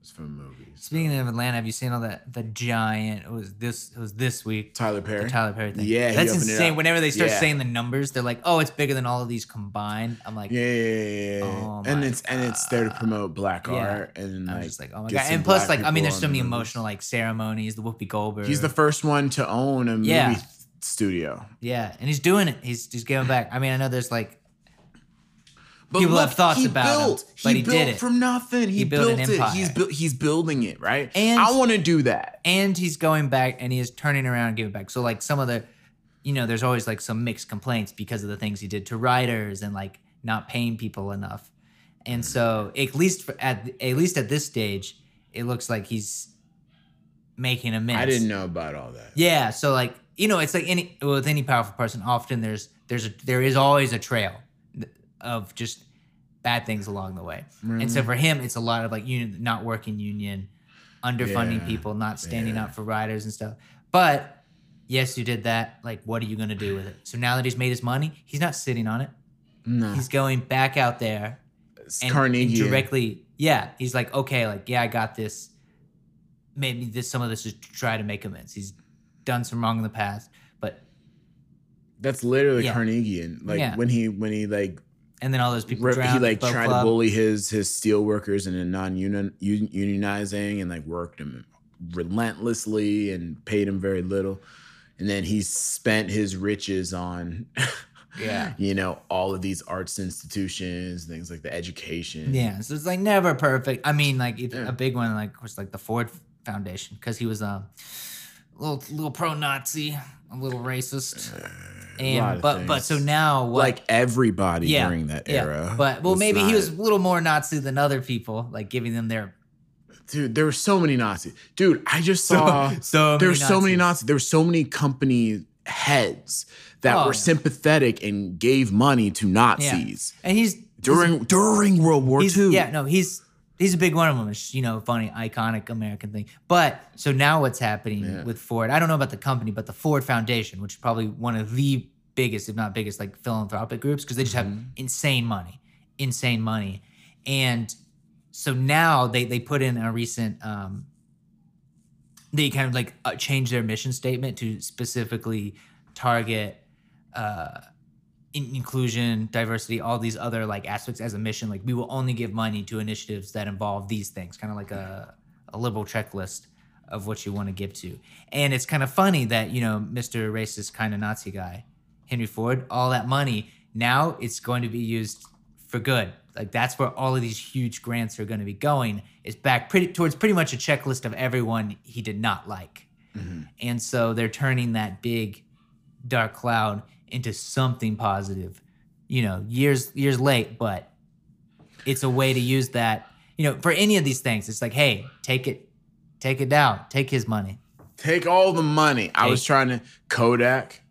It's for a movie. Speaking of Atlanta, have you seen all that? The giant. It was this. It was this week. Tyler The Perry. Tyler Perry thing. Yeah, that's opened it insane. Whenever they start Yeah. saying the numbers, they're like, "Oh, it's bigger than all of these combined." I'm like, Yeah, yeah, yeah, yeah. Oh and my it's and it's there to promote black Yeah. art and I'm like just like, "Oh my god!" And plus, like, I mean, there's so many movies. emotional like ceremonies. The Whoopi Goldberg. He's the first one to own a movie Yeah. Studio. yeah, and he's doing it. He's he's giving back. I mean, I know there's like But People have thoughts he about him, but he built did it. from nothing. He, He built built, an it. empire. He's built. He's building it right. And- I want to do that. and he's going back and he is turning around and giving back. So like some of the, you know, there's always like some mixed complaints because of the things he did to writers and like not paying people enough. And mm. so at least for, at at least at this stage, it looks like he's making amends. I didn't know about all that. Yeah, so like you know, it's like any with any powerful person. Often there's there's a there is always a trail of just bad things along the way. And so mm. for him, it's a lot of like union, not working union, underfunding Yeah, people, not standing yeah. up for writers and stuff. But yes, you did that. Like, what are you gonna do with it? So now that he's made his money, he's not sitting on it. No, He's going back out there it's and, Carnegie. and directly. Yeah, he's like, okay, like yeah, I got this. Maybe this some of this is to try to make amends. He's done some wrong in the past, but That's literally Yeah. Carnegiean. Like Yeah. when he when he like and then all those people drowned. he like tried club. to bully his his steel workers into non union unionizing and like worked them relentlessly and paid him very little. And then he spent his riches on [LAUGHS] Yeah. you know, all of these arts institutions, things like the education. Yeah, so it's like never perfect. I mean, like Yeah. a big one like was like the Ford Foundation because he was um a little little pro-Nazi, a little racist. Uh, and of but but so now what like everybody yeah, during that yeah. era. But well maybe he was a little more Nazi than other people, like giving them their dude. There were so many Nazis, dude. I just saw [LAUGHS] so there were so many Nazis. There were so many company heads that Oh, were yeah. sympathetic and gave money to Nazis And he's during during World War II. Yeah, no, he's he's a big one of them. It's you know funny, iconic American thing. But so now what's happening Yeah. with Ford? I don't know about the company, but the Ford Foundation, which is probably one of the biggest, if not biggest, like philanthropic groups because they just have Mm-hmm. insane money, insane money, and so now they they put in a recent. um they kind of like uh, changed their mission statement to specifically target uh, in- inclusion, diversity, all these other like aspects as a mission. Like we will only give money to initiatives that involve these things, kind of like a, a liberal checklist of what you want to give to. And it's kind of funny that, you know, Mr. Racist kind of Nazi guy, Henry Ford, all that money, now it's going to be used for good. Like that's where all of these huge grants are going to be going is back pretty towards pretty much a checklist of everyone he did not like. Mm-hmm. And so they're turning that big dark cloud into something positive. You know, years years late, but it's a way to use that. You know, for any of these things, it's like, hey, take it, take it down, take his money. Take all the money. I was trying to. Kodak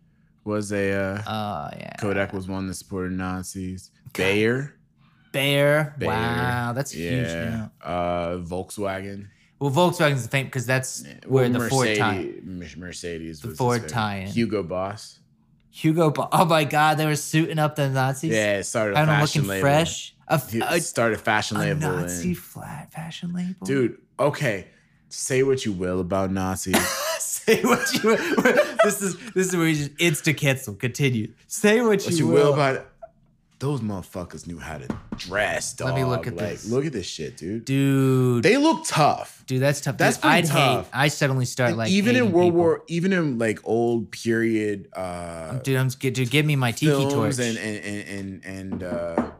was a. Uh, Oh yeah, Kodak was one that supported Nazis. Bayer. Bayer. Wow, that's huge. Now. Uh, Volkswagen. Well, Volkswagen's the thing because that's where Well, the Ford tie. Mercedes, Mercedes, Mercedes The Ford tie-in. Hugo Boss. Hugo. Bo- oh my God, they were suiting up the Nazis. Yeah, it started a fashion looking label. fresh. A, a, started a fashion a label. Nazi and- flat fashion label, dude, okay. Say what you will about Nazis. [LAUGHS] Say what you. will. [LAUGHS] this is this is where you just insta cancel. Continue. Say what, what you, you will. will about it. Those motherfuckers knew how to dress, dog. Let me look at like, this. Look at this shit, dude. dude. They look tough. dude, that's tough. That's Dude, I'd pretty hate. tough. I suddenly start like even in World people. War, even in like old period uh Dude, I'm dude, give me my tiki torch. and and and and, and uh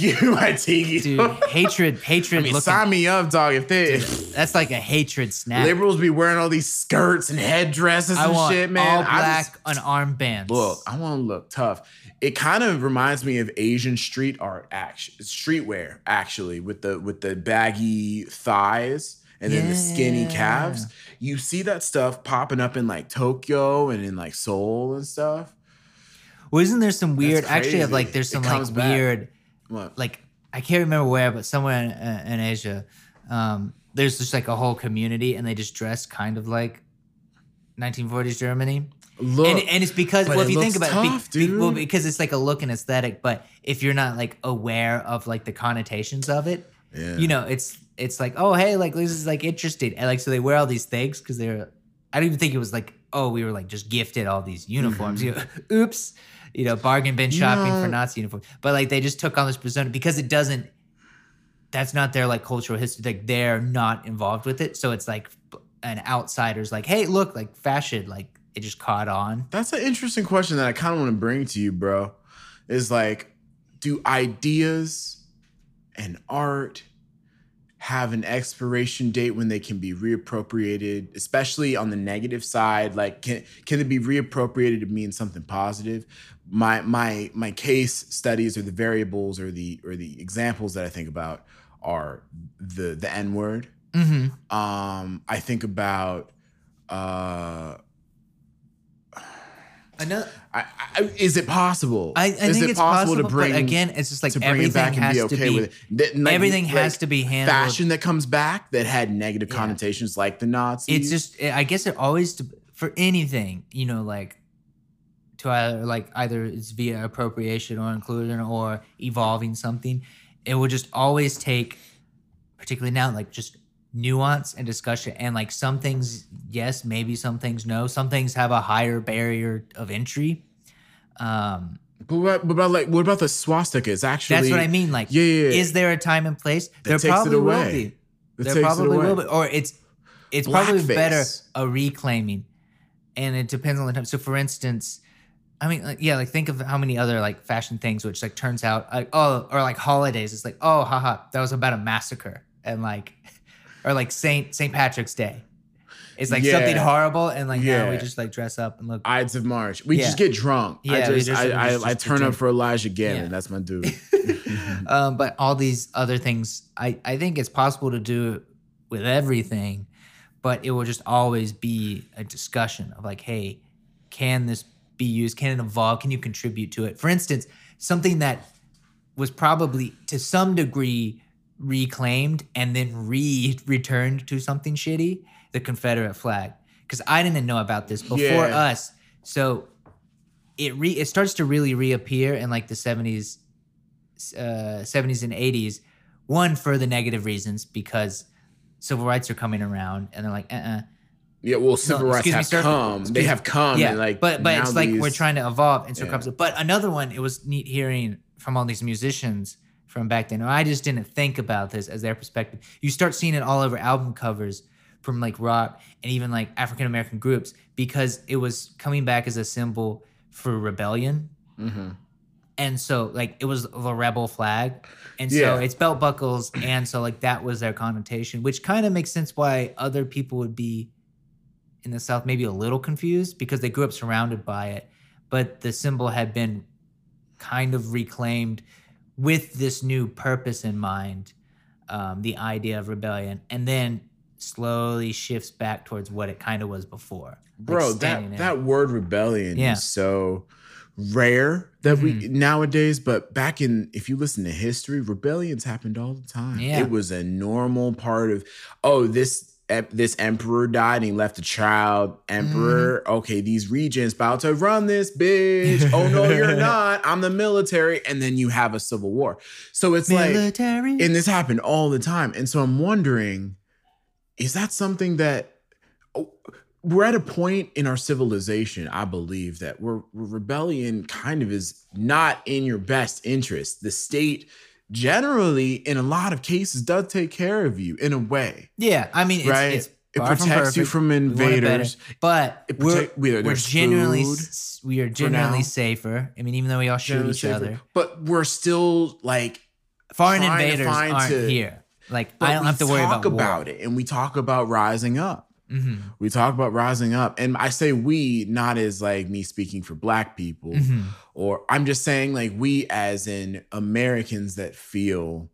me [LAUGHS] my tiki. dude, hatred, hatred. I mean, looking, sign me up, dog. If they that's like a hatred snap. liberals be wearing all these skirts and headdresses I and want shit, man. all I black just, on armbands. look, I want to look tough. It kind of reminds me of Asian street art, action, streetwear, actually, with the with the baggy thighs and then the skinny calves. You see that stuff popping up in like Tokyo and in like Seoul and stuff. Well, isn't there some weird? Actually, like there's some like back. weird. What? like I can't remember where, but somewhere in, uh, in Asia, um, there's just like a whole community, and they just dress kind of like 1940s Germany. Look, and, and it's because well, if you think about it, be- be- well, because it's like a look and aesthetic. But if you're not like aware of like the connotations of it, yeah. you know, it's it's like oh hey, like this is like interesting, and like so they wear all these things because they're. I don't even think it was like oh we were like just gifted all these uniforms. You know, [LAUGHS] oops, you know, bargain bin shopping for Nazi uniforms. But like they just took on this persona because it doesn't. That's not their like cultural history. Like they're not involved with it, so it's like an outsider's like hey look like fashion like it just caught on. That's an interesting question that I kind of want to bring to you, bro. Is like, do ideas and art have an expiration date when they can be reappropriated, especially on the negative side? Like, can can it be reappropriated to mean something positive? My my my case studies or the variables or the or the examples that I think about are the the N word. Mm-hmm. Um, I think about uh Another, I, I, is it possible? I, I is think it it's possible, to bring but again, it's just like everything it back and has be okay to be. with it? That- like- everything has to be handled. fashion that comes back that had negative Yeah. connotations, like the Nazis. It's just, I guess it always for anything, you know, like to either like either it's via appropriation or inclusion or evolving something. It will just always take, particularly now, like just nuance and discussion. And like some things, yes, maybe some things no. Some things have a higher barrier of entry. Um, But what, about like what about the swastika? It's actually that's what I mean. Like, Yeah, yeah, yeah. is there a time and place? there probably will be. It there probably will be, or it's it's probably better a reclaiming, and it depends on the time. So, for instance, I mean, like, yeah, like think of how many other like fashion things, which like turns out, like oh, or like holidays. It's like oh, haha, that was about a massacre, and like, [LAUGHS] or like Saint Saint Patrick's Day. It's like Yeah. something horrible, and like now we just like dress up and look. Ides of March. We Yeah. just get drunk. Yeah, we just, just- I, I, just- I just turn up for Elijah Gannon. Yeah. That's my dude. [LAUGHS] um, but all these other things, I, I think it's possible to do it with everything, but it will just always be a discussion of like, hey, can this be used? Can it evolve? Can you contribute to it? For instance, something that was probably to some degree reclaimed and then re returned to something shitty, the Confederate flag. Because I didn't know about this before Yeah. us. So it re it starts to really reappear in like the 70s uh 70s and 80s one for the negative reasons because civil rights are coming around and they're like uh-uh yeah, well, civil rights excuse me, have sir. come. Excuse- they have come. yeah like, but but it's like we're trying to evolve and so Yeah. comes but another one it was neat hearing from all these musicians from back then i just didn't think about this as their perspective you start seeing it all over album covers from like rock and even like african american groups because it was coming back as a symbol for rebellion Mhm. and so like it was the rebel flag and Yeah. so it's belt buckles and so like that was their connotation which kind of makes sense why other people would be in the south maybe a little confused because they grew up surrounded by it but the symbol had been kind of reclaimed with this new purpose in mind um, the idea of rebellion and then slowly shifts back towards what it kind of was before bro standing that in. that word rebellion Yeah. is so rare that we Mm-hmm. nowadays but back in if you listen to history rebellions happened all the time Yeah. it was a normal part of oh this this emperor died and he left a child emperor Mm-hmm. okay these regents about to run this bitch oh no you're [LAUGHS] not i'm the military and then you have a civil war so it's like military and this happened all the time. And so I'm wondering, is that something that oh, we're at a point in our civilization, I believe, that we're, we're- rebellion kind of is not in your best interest. The state generally, in a lot of cases, does take care of you in a way, Yeah, I mean, it's, right? it's it far from protects you from We it better, invaders. but It we're, protect- we- we're genuinely food s- we are genuinely safer. I mean, even though we all shoot generally each safer, other, But we're still like foreign to invaders aren't to- here. Like I don't we have to worry about, about it, and we talk about rising up. Hmm We talk about rising up, and I say we not as like me speaking for Black people, hmm or I'm just saying like we as in Americans that feel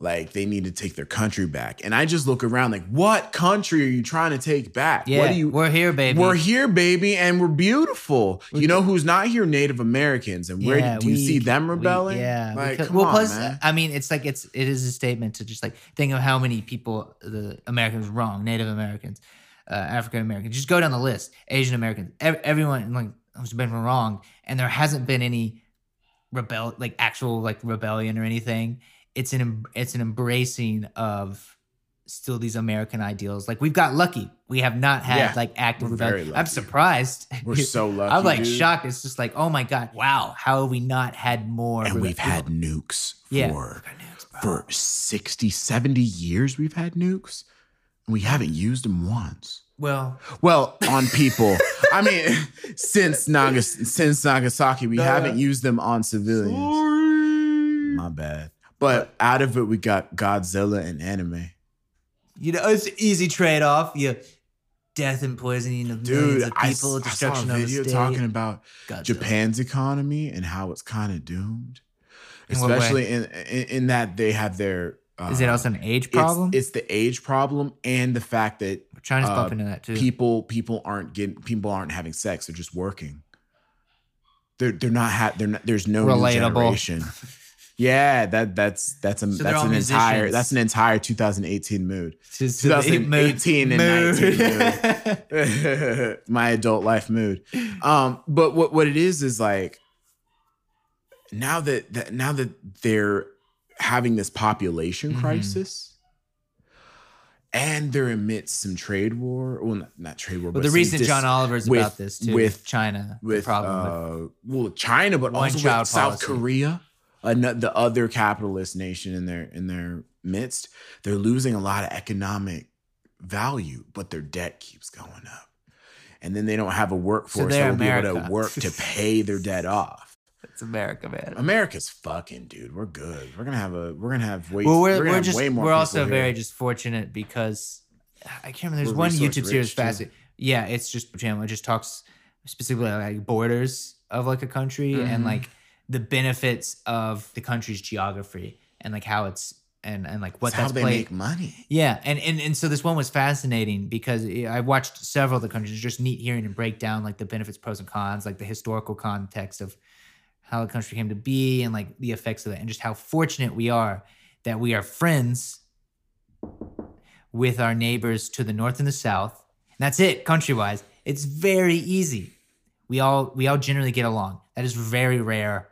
like they need to take their country back. And I just look around like, what country are you trying to take back? Yeah, what do you? we're here, baby. We're here, baby, and we're beautiful. You know who's not here? Native Americans. And where Yeah, do you we- see them we- rebelling? yeah, like because- come well, on, plus, man. I mean, it's like it's it is a statement to just like think of how many people the Americans wrong, Native Americans, uh, African Americans. Just go down the list. Asian Americans, ev- everyone like has been wrong, and there hasn't been any rebel like actual like rebellion or anything. It's an it's an embracing of still these American ideals. Like we've got lucky. We have not had Yeah, like active rebellion. I'm surprised. We're so [LAUGHS] lucky. I'm like dude. shocked. It's just like, oh my god, wow! How have we not had more? And we've had nukes yeah, for nukes, for 60, 70 years we've had nukes. We haven't used them once. well, Well, on people. I mean, [LAUGHS] since Nagas since Nagasaki, we Uh, haven't used them on civilians. My bad. But out of it, we got Godzilla and anime. you know, it's an easy trade off. You death and poisoning of millions Dude, of I, people, I saw destruction a of a video state. talking about Godzilla. Japan's economy and how it's kind of doomed, In especially in, in in that they have their. Uh, Is it also an age problem? It's, the age problem and the fact that China's uh, bumping into that too. people people aren't getting people aren't having sex. They're just working. They're they're not ha- they're not, there's no Relatable. Yeah, that that's that's a So that's an entire that's an entire 2018 mood. Just 2018 and mood. 19 [LAUGHS] [LAUGHS] My adult life mood. Um, but what what it is is like now that, that now that they're having this population Mhm. crisis and they're amidst some trade war, well not, not trade war, But but the recent dis- John Oliver's with- about this too. with- China, with problem with uh, well China, but also with South. Korea, ano- the other capitalist nation in their in their midst. They're losing a lot of economic value, but their debt keeps going up, and then they don't have a workforce that will be able to work to pay their debt off. America, man. America's fucking dude. We're good. We're gonna have a. We're gonna have way. well, we're, gonna we're just way more we're also here. very just fortunate because I can't remember. There's We're one YouTube series fascinating. Yeah, it's just channel. It just talks specifically like borders of like a country and Mhm. like the benefits of the country's geography and like how it's and and like what It's how that's they played. make money. Yeah, and, and and so this one was fascinating because I watched several of the countries. It's just neat hearing and break down like the benefits, pros, and cons, like the historical context of how the country came to be and like the effects of it, and just how fortunate we are that we are friends with our neighbors to the north and the south. And that's it, country wise. It's very easy. We all we all generally get along. That is very rare.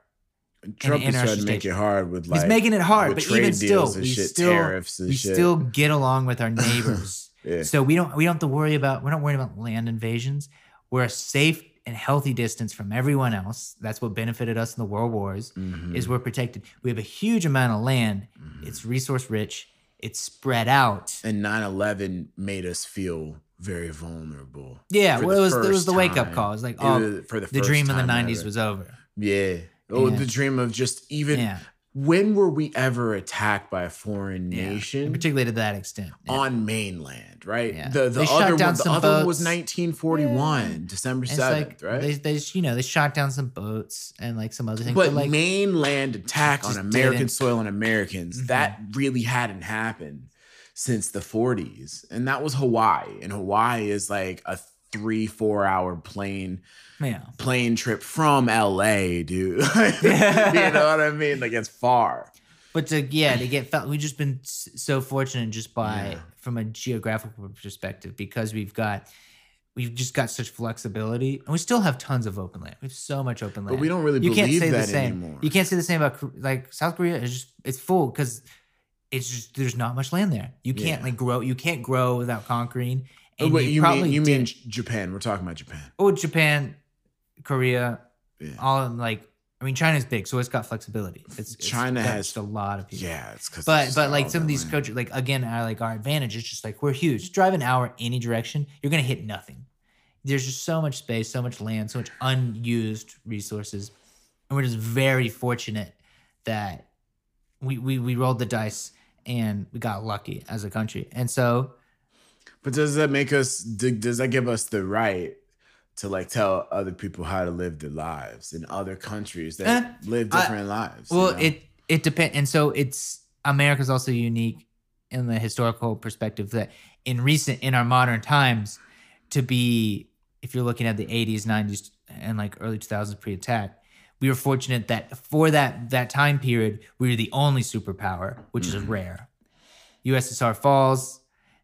Trump is in trying to make it hard with like He's making it hard, but even still, we shit, still tariffs and we shit. still get along with our [LAUGHS] neighbors. Yeah. So we don't we don't have to worry about we're not worried about land invasions. We're a safe and healthy distance from everyone else. That's what benefited us in the world wars. Mhm. Is we're protected. We have a huge amount of land. Mhm. It's resource rich. It's spread out. and 9-11 made us feel very vulnerable. Yeah, well, it was it was the wake up call. It's like It oh, was for the, the dream of the '90s ever. was over. Yeah. Oh, Yeah. the dream of just even Yeah, when were we ever attacked by a foreign nation? And particularly to that extent. Yeah. on mainland, right? Yeah. The the They shot other down one, the other one was boats. 1941, December And 7th, like right? they, they you know they shot down some boats and like some other things, but but, like mainland attack on American didn't. soil and Americans, Mhm. that really hadn't happened since the 40s. And that was Hawaii. And Hawaii is like a three, four hour plane yeah. plane trip from LA, dude. [LAUGHS] [LAUGHS] you know what I mean? Like it's far. But to yeah, to get felt, we've just been so fortunate just by Yeah. from a geographical perspective because we've got we've just got such flexibility and we still have tons of open land. We have so much open land. But we don't really you can't say that the same. anymore. You can't say the same about like South Korea. is just it's full because it's just there's not much land there. You can't Yeah. like grow. You can't grow without conquering. Oh, And wait, you, probably mean you mean did- J- Japan? We're talking about Japan. oh Japan, Korea, Yeah. all like I mean China's big, so it's got flexibility. It's, it's China got has- a lot of people. Yeah, it's because But but like some of these countries, like again, our like our advantage is just like we're huge. Drive an hour any direction, you're gonna hit nothing. There's just so much space, so much land, so much unused resources, and we're just very fortunate that we we we rolled the dice and we got lucky as a country. And so But does that make us? Does that give us the right to like tell other people how to live their lives in other countries that Eh, live I- different lives? you Well, know? it it depends, and so it's America's also unique in the historical perspective that in recent in our modern times, to be if you're looking at the 80s, 90s, and like early 2000s pre-attack, we were fortunate that for that that time period, we were the only superpower, which is Mhm. rare. USSR falls,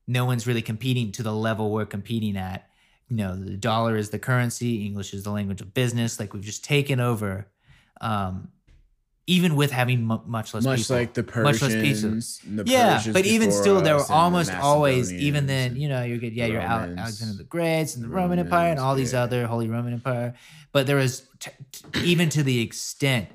no one's really competing to the level we're competing at. You know, the dollar is the currency, English is the language of business. Like we've just taken over, um, even with having mu much less much people. like the much less Persians. pieces. the yeah, Persians but even still, there were and the almost always, even then, you know, you're good. Yeah, you're Ale- Alexander the Great and the The Roman Empire and all these yeah. other Holy Roman Empire. But there was, t- t- even to the extent,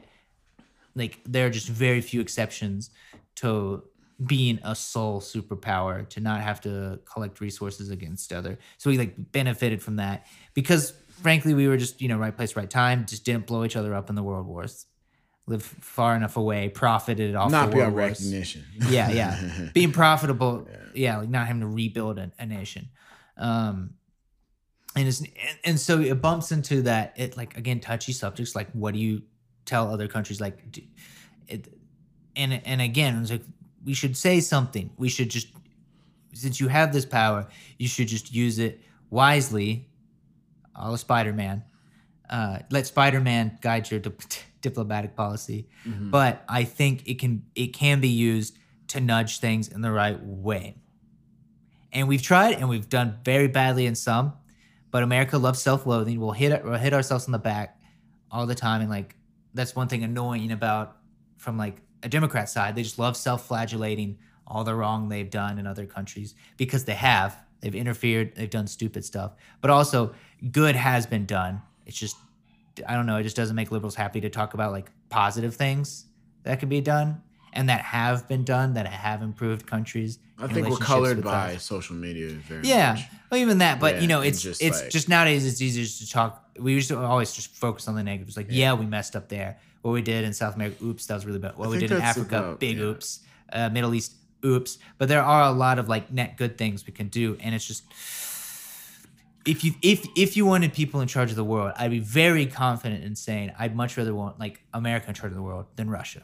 like, there are just very few exceptions to being a sole superpower to not have to collect resources against other. So we like benefited from that because frankly we were just, you know, right place, right time, just didn't blow each other up in the world wars. Live far enough away, profited off not the world wars. recognition. [LAUGHS] Yeah, yeah. [LAUGHS] Being profitable, yeah, like not having to rebuild a, a nation. Um and it's and, and so it bumps into that it like again touchy subjects like what do you tell other countries like do, it and and again it's like we should say something. We should just since you have this power you should just use it wisely a la spider-man. Uh, let spider-man guide your dip- [LAUGHS] diplomatic policy. Mhm. but i think it can it can be used to nudge things in the right way. And we've tried and we've done very badly in some but america loves self-loathing. We'll hit we'll hit ourselves in the back all the time. And like that's one thing annoying about from like a democrat side they just love self-flagellating all the wrong they've done in other countries because they have. They've interfered they've done stupid stuff. But also good has been done. It's just i don't know it just doesn't make liberals happy to talk about like positive things that can be done and that have been done that have improved countries I think we're colored by others. social media very Yeah, much. well, even that, but Yeah, you know, it's just, it's like- just nowadays it's easier to talk. We used to always just focus on the negatives, like yeah. we messed up there. What we did in South America, oops, that was really bad. What I we did in Africa, about- big yeah. oops. Uh, Middle East, oops. But there are a lot of like net good things we can do, and it's just if you if if you wanted people in charge of the world, I'd be very confident in saying I'd much rather want like America in charge of the world than Russia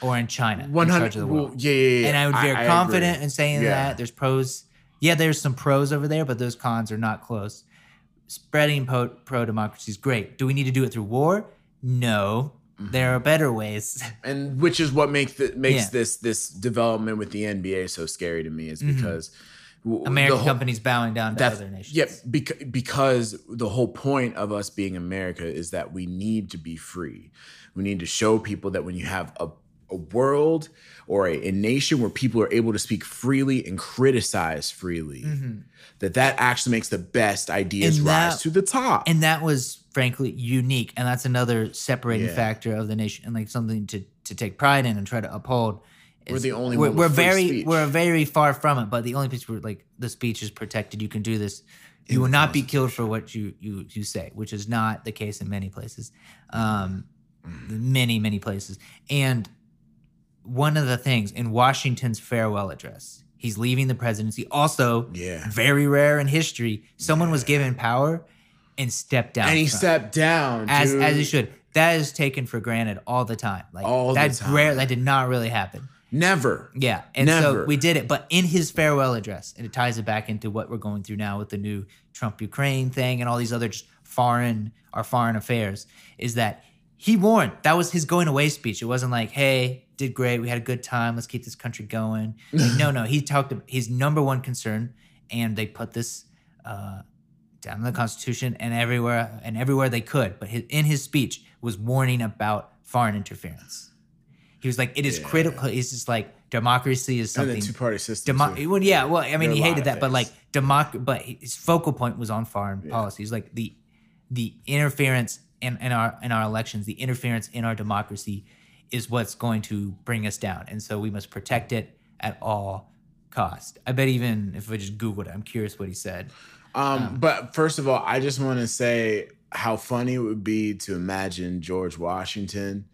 or in China in One hundred. Well, yeah, yeah, yeah. And I would be I confident in saying Yeah. that. There's pros. Yeah, there's some pros over there, but those cons are not close. Spreading pro democracy is great. Do we need to do it through war? No. Mm-hmm. There are better ways. [LAUGHS] and which is what makes the, makes this this development with the NBA so scary to me is because w- the American whole- companies bowing down to other nations. yeah, because because the whole point of us being America is that we need to be free. We need to show people that when you have a a world or a, a nation where people are able to speak freely and criticize freely, that that actually makes the best ideas Mm-hmm. And rise that- to the top. And that was frankly unique. And that's another separating Yeah. factor of the nation and like something to, to take pride in and try to uphold. We're the only we're, one we're very speech. we're very far from it, but the only place where like the speech is protected, you can do this. You will not be killed for what you you you say, which is not the case in many places, um, many many places. And one of the things in Washington's farewell address, he's leaving the presidency. Also, Yeah. very rare in history, someone was given power and stepped down. and he stepped down as dude. as he should. That is taken for granted all the time. Like All the that's time. rare. That did not really happen. Never. Yeah, and so Never. we did it. But in his farewell address, and it ties it back into what we're going through now with the new Trump Ukraine thing and all these other just foreign our foreign affairs, is that he warned that was his going away speech. It wasn't like, "Hey, did great, we had a good time, let's keep this country going." Like, no, no, he talked about his number one concern, and they put this uh, down in the Constitution and everywhere and everywhere they could. But his, in his speech was warning about foreign interference. He was like, "It is Yeah. critical." He's just like, democracy is And something. the two party system. Demo- well, yeah, well, I mean, he hated that, but like democ. But his focal point was on foreign policy. He's like the the interference in, in our in our elections, the interference in our democracy, is what's going to bring us down, and so we must protect it at all cost. I bet even if I just googled it, I'm curious what he said. Um, but first of all, I just want to say how funny it would be to imagine George Washington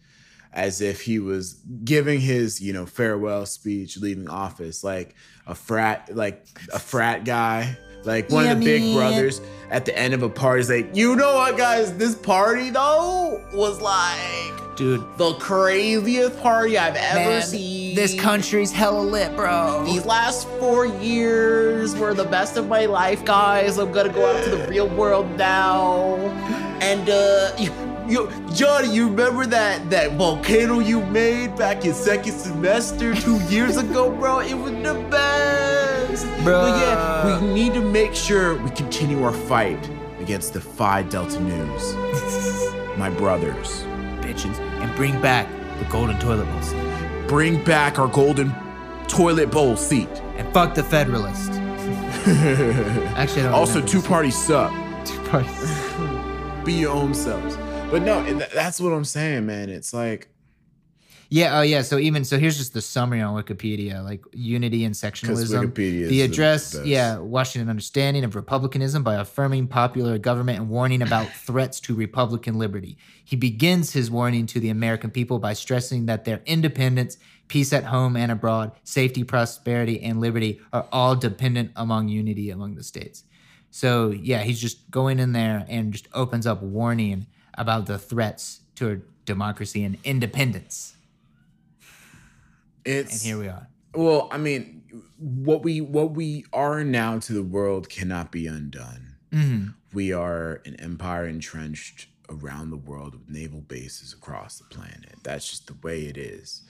as if he was giving his, you know, farewell speech, leaving office, like a frat, like a frat guy, like one Yeah, of the big man. brothers at the end of a party. is like, you know what, guys, this party though was like Dude, the craziest party I've ever man, seen. this country's hella lit, bro. These last four years were the best of my life, guys. I'm gonna go out to the real world now. And uh [LAUGHS] you Johnny, you remember that that volcano you made back in second semester two years ago, bro? It was the best. But yeah, we need to make sure we continue our fight against the Phi Delta News. [LAUGHS] my brothers. bitches, and bring back the golden toilet bowl seat. Bring back our golden toilet bowl seat. And fuck the Federalist. [LAUGHS] Actually, I don't Also, two parties suck. [LAUGHS] two parties. be your own selves. But no, that's what I'm saying, man. It's like Yeah, oh yeah. So even so, here's just the summary on Wikipedia, like unity and sectionalism. Wikipedia is the address, best. yeah, Washington understanding of republicanism by affirming popular government and warning about [LAUGHS] threats to republican liberty. He begins his warning to the American people by stressing that their independence, peace at home and abroad, safety, prosperity, and liberty are all dependent among unity among the states. So yeah, he's just going in there and just opens up warning about the threats to our democracy and independence. It's And here we are. well, I mean, what we what we are now to the world cannot be undone. hmm We are an empire entrenched around the world with naval bases across the planet. That's just the way it is.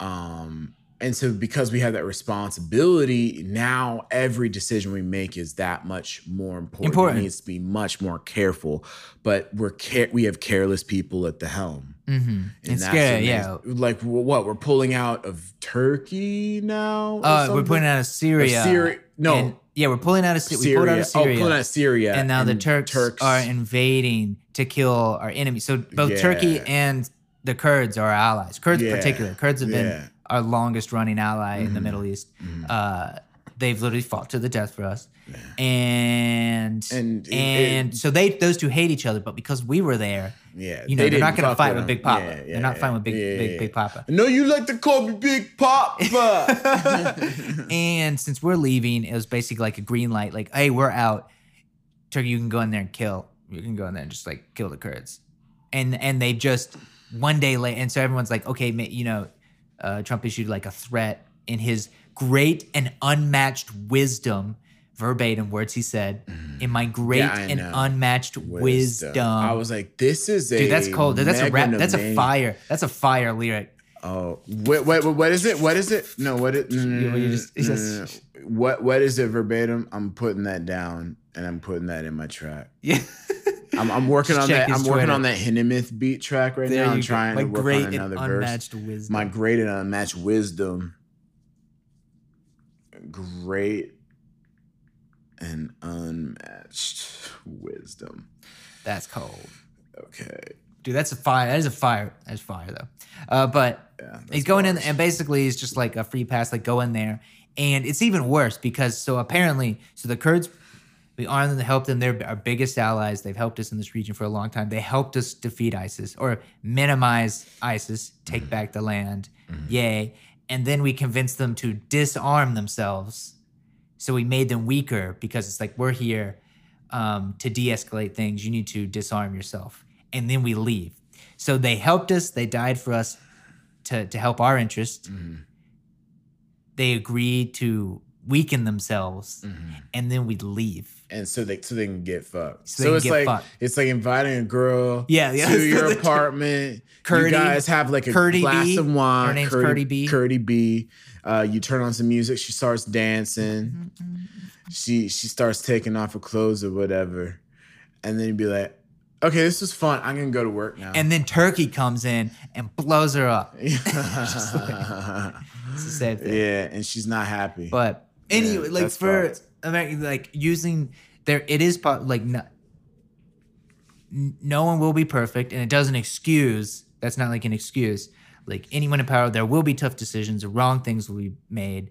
Um, and so because we have that responsibility, now every decision we make is that much more important. Important. It needs to be much more careful. But we're care- we have careless people at the helm. hmm And It's that's scary, yeah. Like what? We're pulling out of Turkey now. Uh, we're pulling out of Syria. Syria- no. And- yeah, we're pulling out of Syria. We Syria. pulled out of Syria. Oh, pulling out of Syria. and now the Turks, are invading to kill our enemies. So both Turkey and the Kurds are our allies. Kurds in particular. Kurds have been Yeah. Our longest running ally in the Mhm. Middle East. Mhm. Uh, they've literally fought to the death for us, and And and, it- it- so they those two hate each other. But because we were there, Yeah, you know, they they're not gonna fight with. Big Papa. Yeah, They're not yeah. fighting with Big Yeah, Big yeah, Big Papa. I know you like to call me Big Papa. [LAUGHS] and since we're leaving, it was basically like a green light, like, hey, we're out. Turkey, you can go in there and kill. You can go in there and just like kill the Kurds. And and they just one day late, and so everyone's like, okay, you know, uh, Trump issued like a threat in his great and unmatched wisdom, verbatim words he said, in my great Yeah, and know. unmatched wisdom. I was like, this is a Dude, that's cold. That's a rap. That's a fire. That's a fire lyric. Oh, wait, wait, wait, what is it? What is it? No, what it? No, no, You- no, no, just- no, just- no, no. What what is it verbatim? I'm putting that down and I'm putting that in my track. Yeah. [LAUGHS] I'm, I'm working on that. I'm working on that Hinnemith beat track right There now. I'm trying to work great on another verse. wisdom. My great and unmatched wisdom. Great and unmatched wisdom. That's cold. Okay. Dude, that's a fire. That is a fire. That's fire though. Uh, but Yeah. he's going in and basically it's just like a free pass, like go in there. And it's even worse because so apparently, so the Kurds, we armed them to help them. They're our biggest allies. They've helped us in this region for a long time. They helped us defeat ISIS or minimize ISIS, take Mm-hmm. back the land. Yay. And then we convinced them to disarm themselves. So we made them weaker because it's like we're here um, to de-escalate things. You need to disarm yourself, and then we leave. So they helped us. They died for us to to help our interest. Mhm. They agreed to weaken themselves, Mhm. and then we leave. And so they so they can get fucked. So So, it's like fucked. it's like inviting a girl Yeah, yeah. to [LAUGHS] your apartment. Curdy- you guys have like a Curdy glass B. of wine. Her name's Curdy, Curdy B. Curdy B. Uh, you turn on some music. She starts dancing. She she starts taking off her clothes or whatever, and then you'd be like, "Okay, this was fun. I'm gonna go to work now." And then Turkey comes in and blows her up. [LAUGHS] It's the same thing. yeah, and she's not happy. But anyway, Yeah, like for fucked. American, like using there, it is like no, no one will be perfect, and it doesn't excuse. That's not like an excuse. Like anyone in power, there will be tough decisions, wrong things will be made.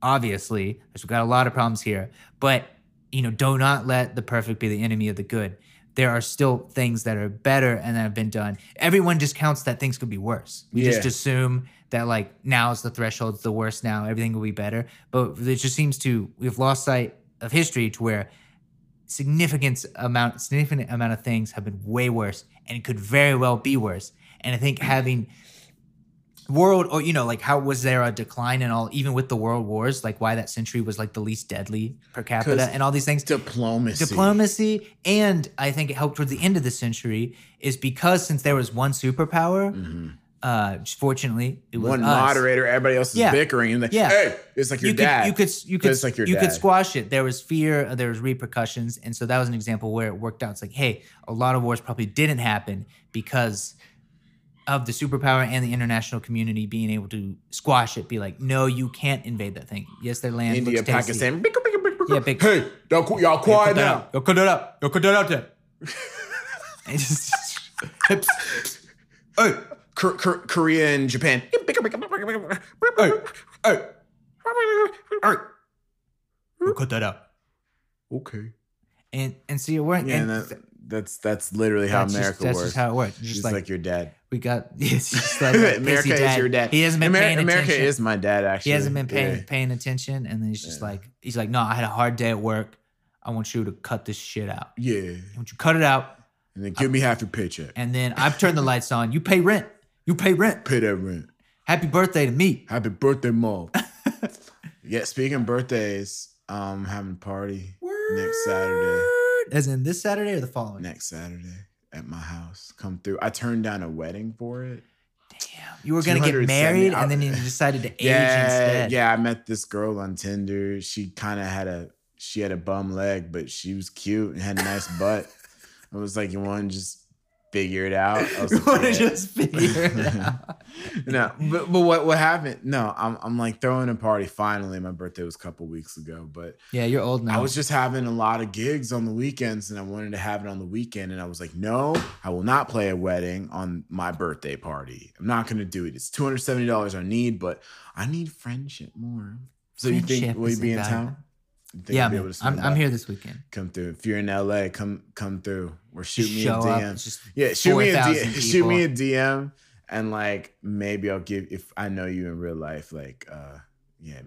Obviously, because we've got a lot of problems here, but you know, do not let the perfect be the enemy of the good. There are still things that are better and that have been done. Everyone discounts that things could be worse. We just assume that like now is the threshold, it's the worst now, everything will be better. But it just seems to we've lost sight of history to where significant amount significant amount of things have been way worse and it could very well be worse. And I think having world or you know like how was there a decline in all even with the world wars like why that century was like the least deadly per capita and all these things diplomacy. diplomacy and i think it helped towards the end of the century is because since there was one superpower Mhm. Uh fortunately it was One us. moderator, everybody else is Yeah. bickering. And like, Yeah. hey, it's like your you dad. could you could you could It's like your you could squash it. There was fear, uh, there was repercussions, and so that was an example where it worked out. It's like, hey, a lot of wars probably didn't happen because of the superpower and the international community being able to squash it. Be like, no, you can't invade that thing. Yes, their land India, looks. Pakistan. bicker, bicker, bicker, Yeah, bicker. big- Hey, y'all, qu- y'all quiet cut now. out. Yo, cut that out. Yo, cut that out there. And just- hips. Hey, Korea and Japan. Hey, hey. Cut that out. Okay. And and so you're wearing. Yeah, and and that, that's that's literally how that's just- America that's works. just how it works. It's She's just like, like, your dad. we got. [LAUGHS] It's just like [LAUGHS] America pissy is dad. your dad. He hasn't been Ameri- paying America attention. is my dad. Actually, he hasn't been paying Yeah. paying attention, and then he's just Yeah. like he's like, no, I had a hard day at work. I want you to cut this shit out. Yeah, I want you to cut it out, and then give me half your paycheck. and then I've turned the lights on. You pay rent. You pay rent. Pay that rent. Happy birthday to me. Happy birthday, mom. [LAUGHS] yeah, speaking of birthdays, um, having a party next Saturday. As in this Saturday or the following? Next Saturday at my house. Come through. I turned down a wedding for it. Damn. You were gonna get married, and then you decided to age yeah, instead. yeah. I met this girl on Tinder. She kind of had a she had a bum leg, but she was cute and had a nice butt. [LAUGHS] I was like, you want to just figure it out? I was [LAUGHS] like, want to "Yeah." just figure it [LAUGHS] out. no, but but what what happened? No, I'm I'm like throwing a party. Finally, my birthday was a couple weeks ago, but Yeah, you're old now. I was just having a lot of gigs on the weekends, and I wanted to have it on the weekend. And I was like, no, I will not play a wedding on my birthday party. I'm not going to do it. It's two hundred seventy dollars I need, but I need friendship more. So you think Friendship will you be in town? Yeah, you'll be able to I'm, I'm here this weekend. Come through. If you're in LA, come come through or shoot me a show up. DM. Yeah, shoot me a 4,000 DM. [LAUGHS] Shoot me a. DM, and like maybe I'll give if I know you in real life. Like, uh, yeah,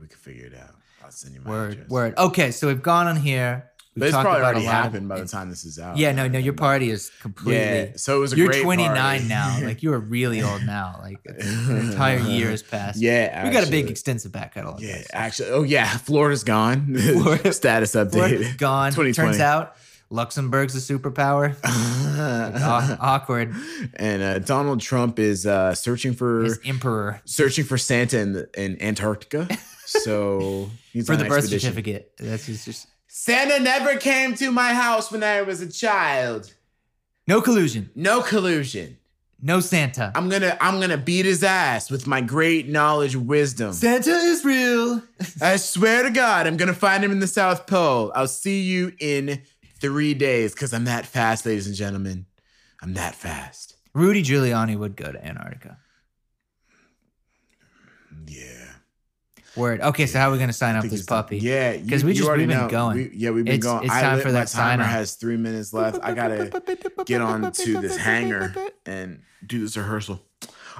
we can figure it out. I'll send you my Word, address. word. Okay, so we've gone on here. We've But it's probably about already happened by the time this is out. Yeah, no, no, your party is completely. Yeah, so it was a You're great 29 party. now. [LAUGHS] Like you are really old now. Like [LAUGHS] an entire year has passed. Yeah, we got a big extensive back catalog. Yeah, actually, oh yeah, Florida's gone. Florida- Status update. gone. 2020. Turns out Luxembourg's a superpower. [LAUGHS] Aw- awkward. and uh, Donald Trump is uh, searching for Is emperor searching for Santa in, the, in Antarctica. [LAUGHS] So he's for on the birth expedition. certificate. That's just, just Santa never came to my house when I was a child. no collusion. No collusion. No Santa. I'm gonna I'm gonna beat his ass with my great knowledge and wisdom. Santa is real. I swear to God, I'm gonna find him in the South Pole. I'll see you in three days because I'm that fast, ladies and gentlemen. I'm that fast. Rudy Giuliani would go to Antarctica. Yeah. Word. Okay, so how are we gonna sign up this puppy? Yeah, 'Cause we just- already we've been know. going. We- yeah, we've been It's- going. it's I time lit- for that sign timer has three minutes left. I gotta get on to this hanger and do this rehearsal.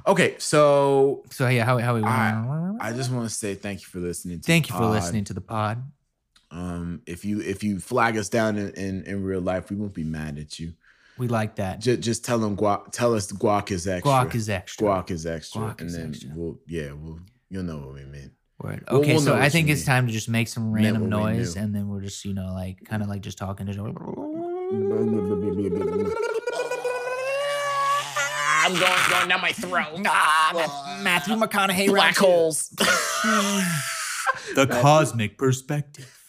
Okay, so So yeah, how how we? I- I just want to say thank you for listening. To thank the you for pod. listening to the pod. Um, if you if you flag us down in, in, in real life, we won't be mad at you. We like that. Just just tell them guac. Tell us guac is extra. Guac is extra. guac is extra, Guac and is then extra. we'll yeah we'll you'll know what we mean. Word. We'll- Okay, we'll so I think it's mean. time to just make some random noise, and then we're just you know like kind of like just talking to. I'm going going down my throat. Ah, Matthew McConaughey. Black holes. [LAUGHS] [LAUGHS] The cosmic perspective.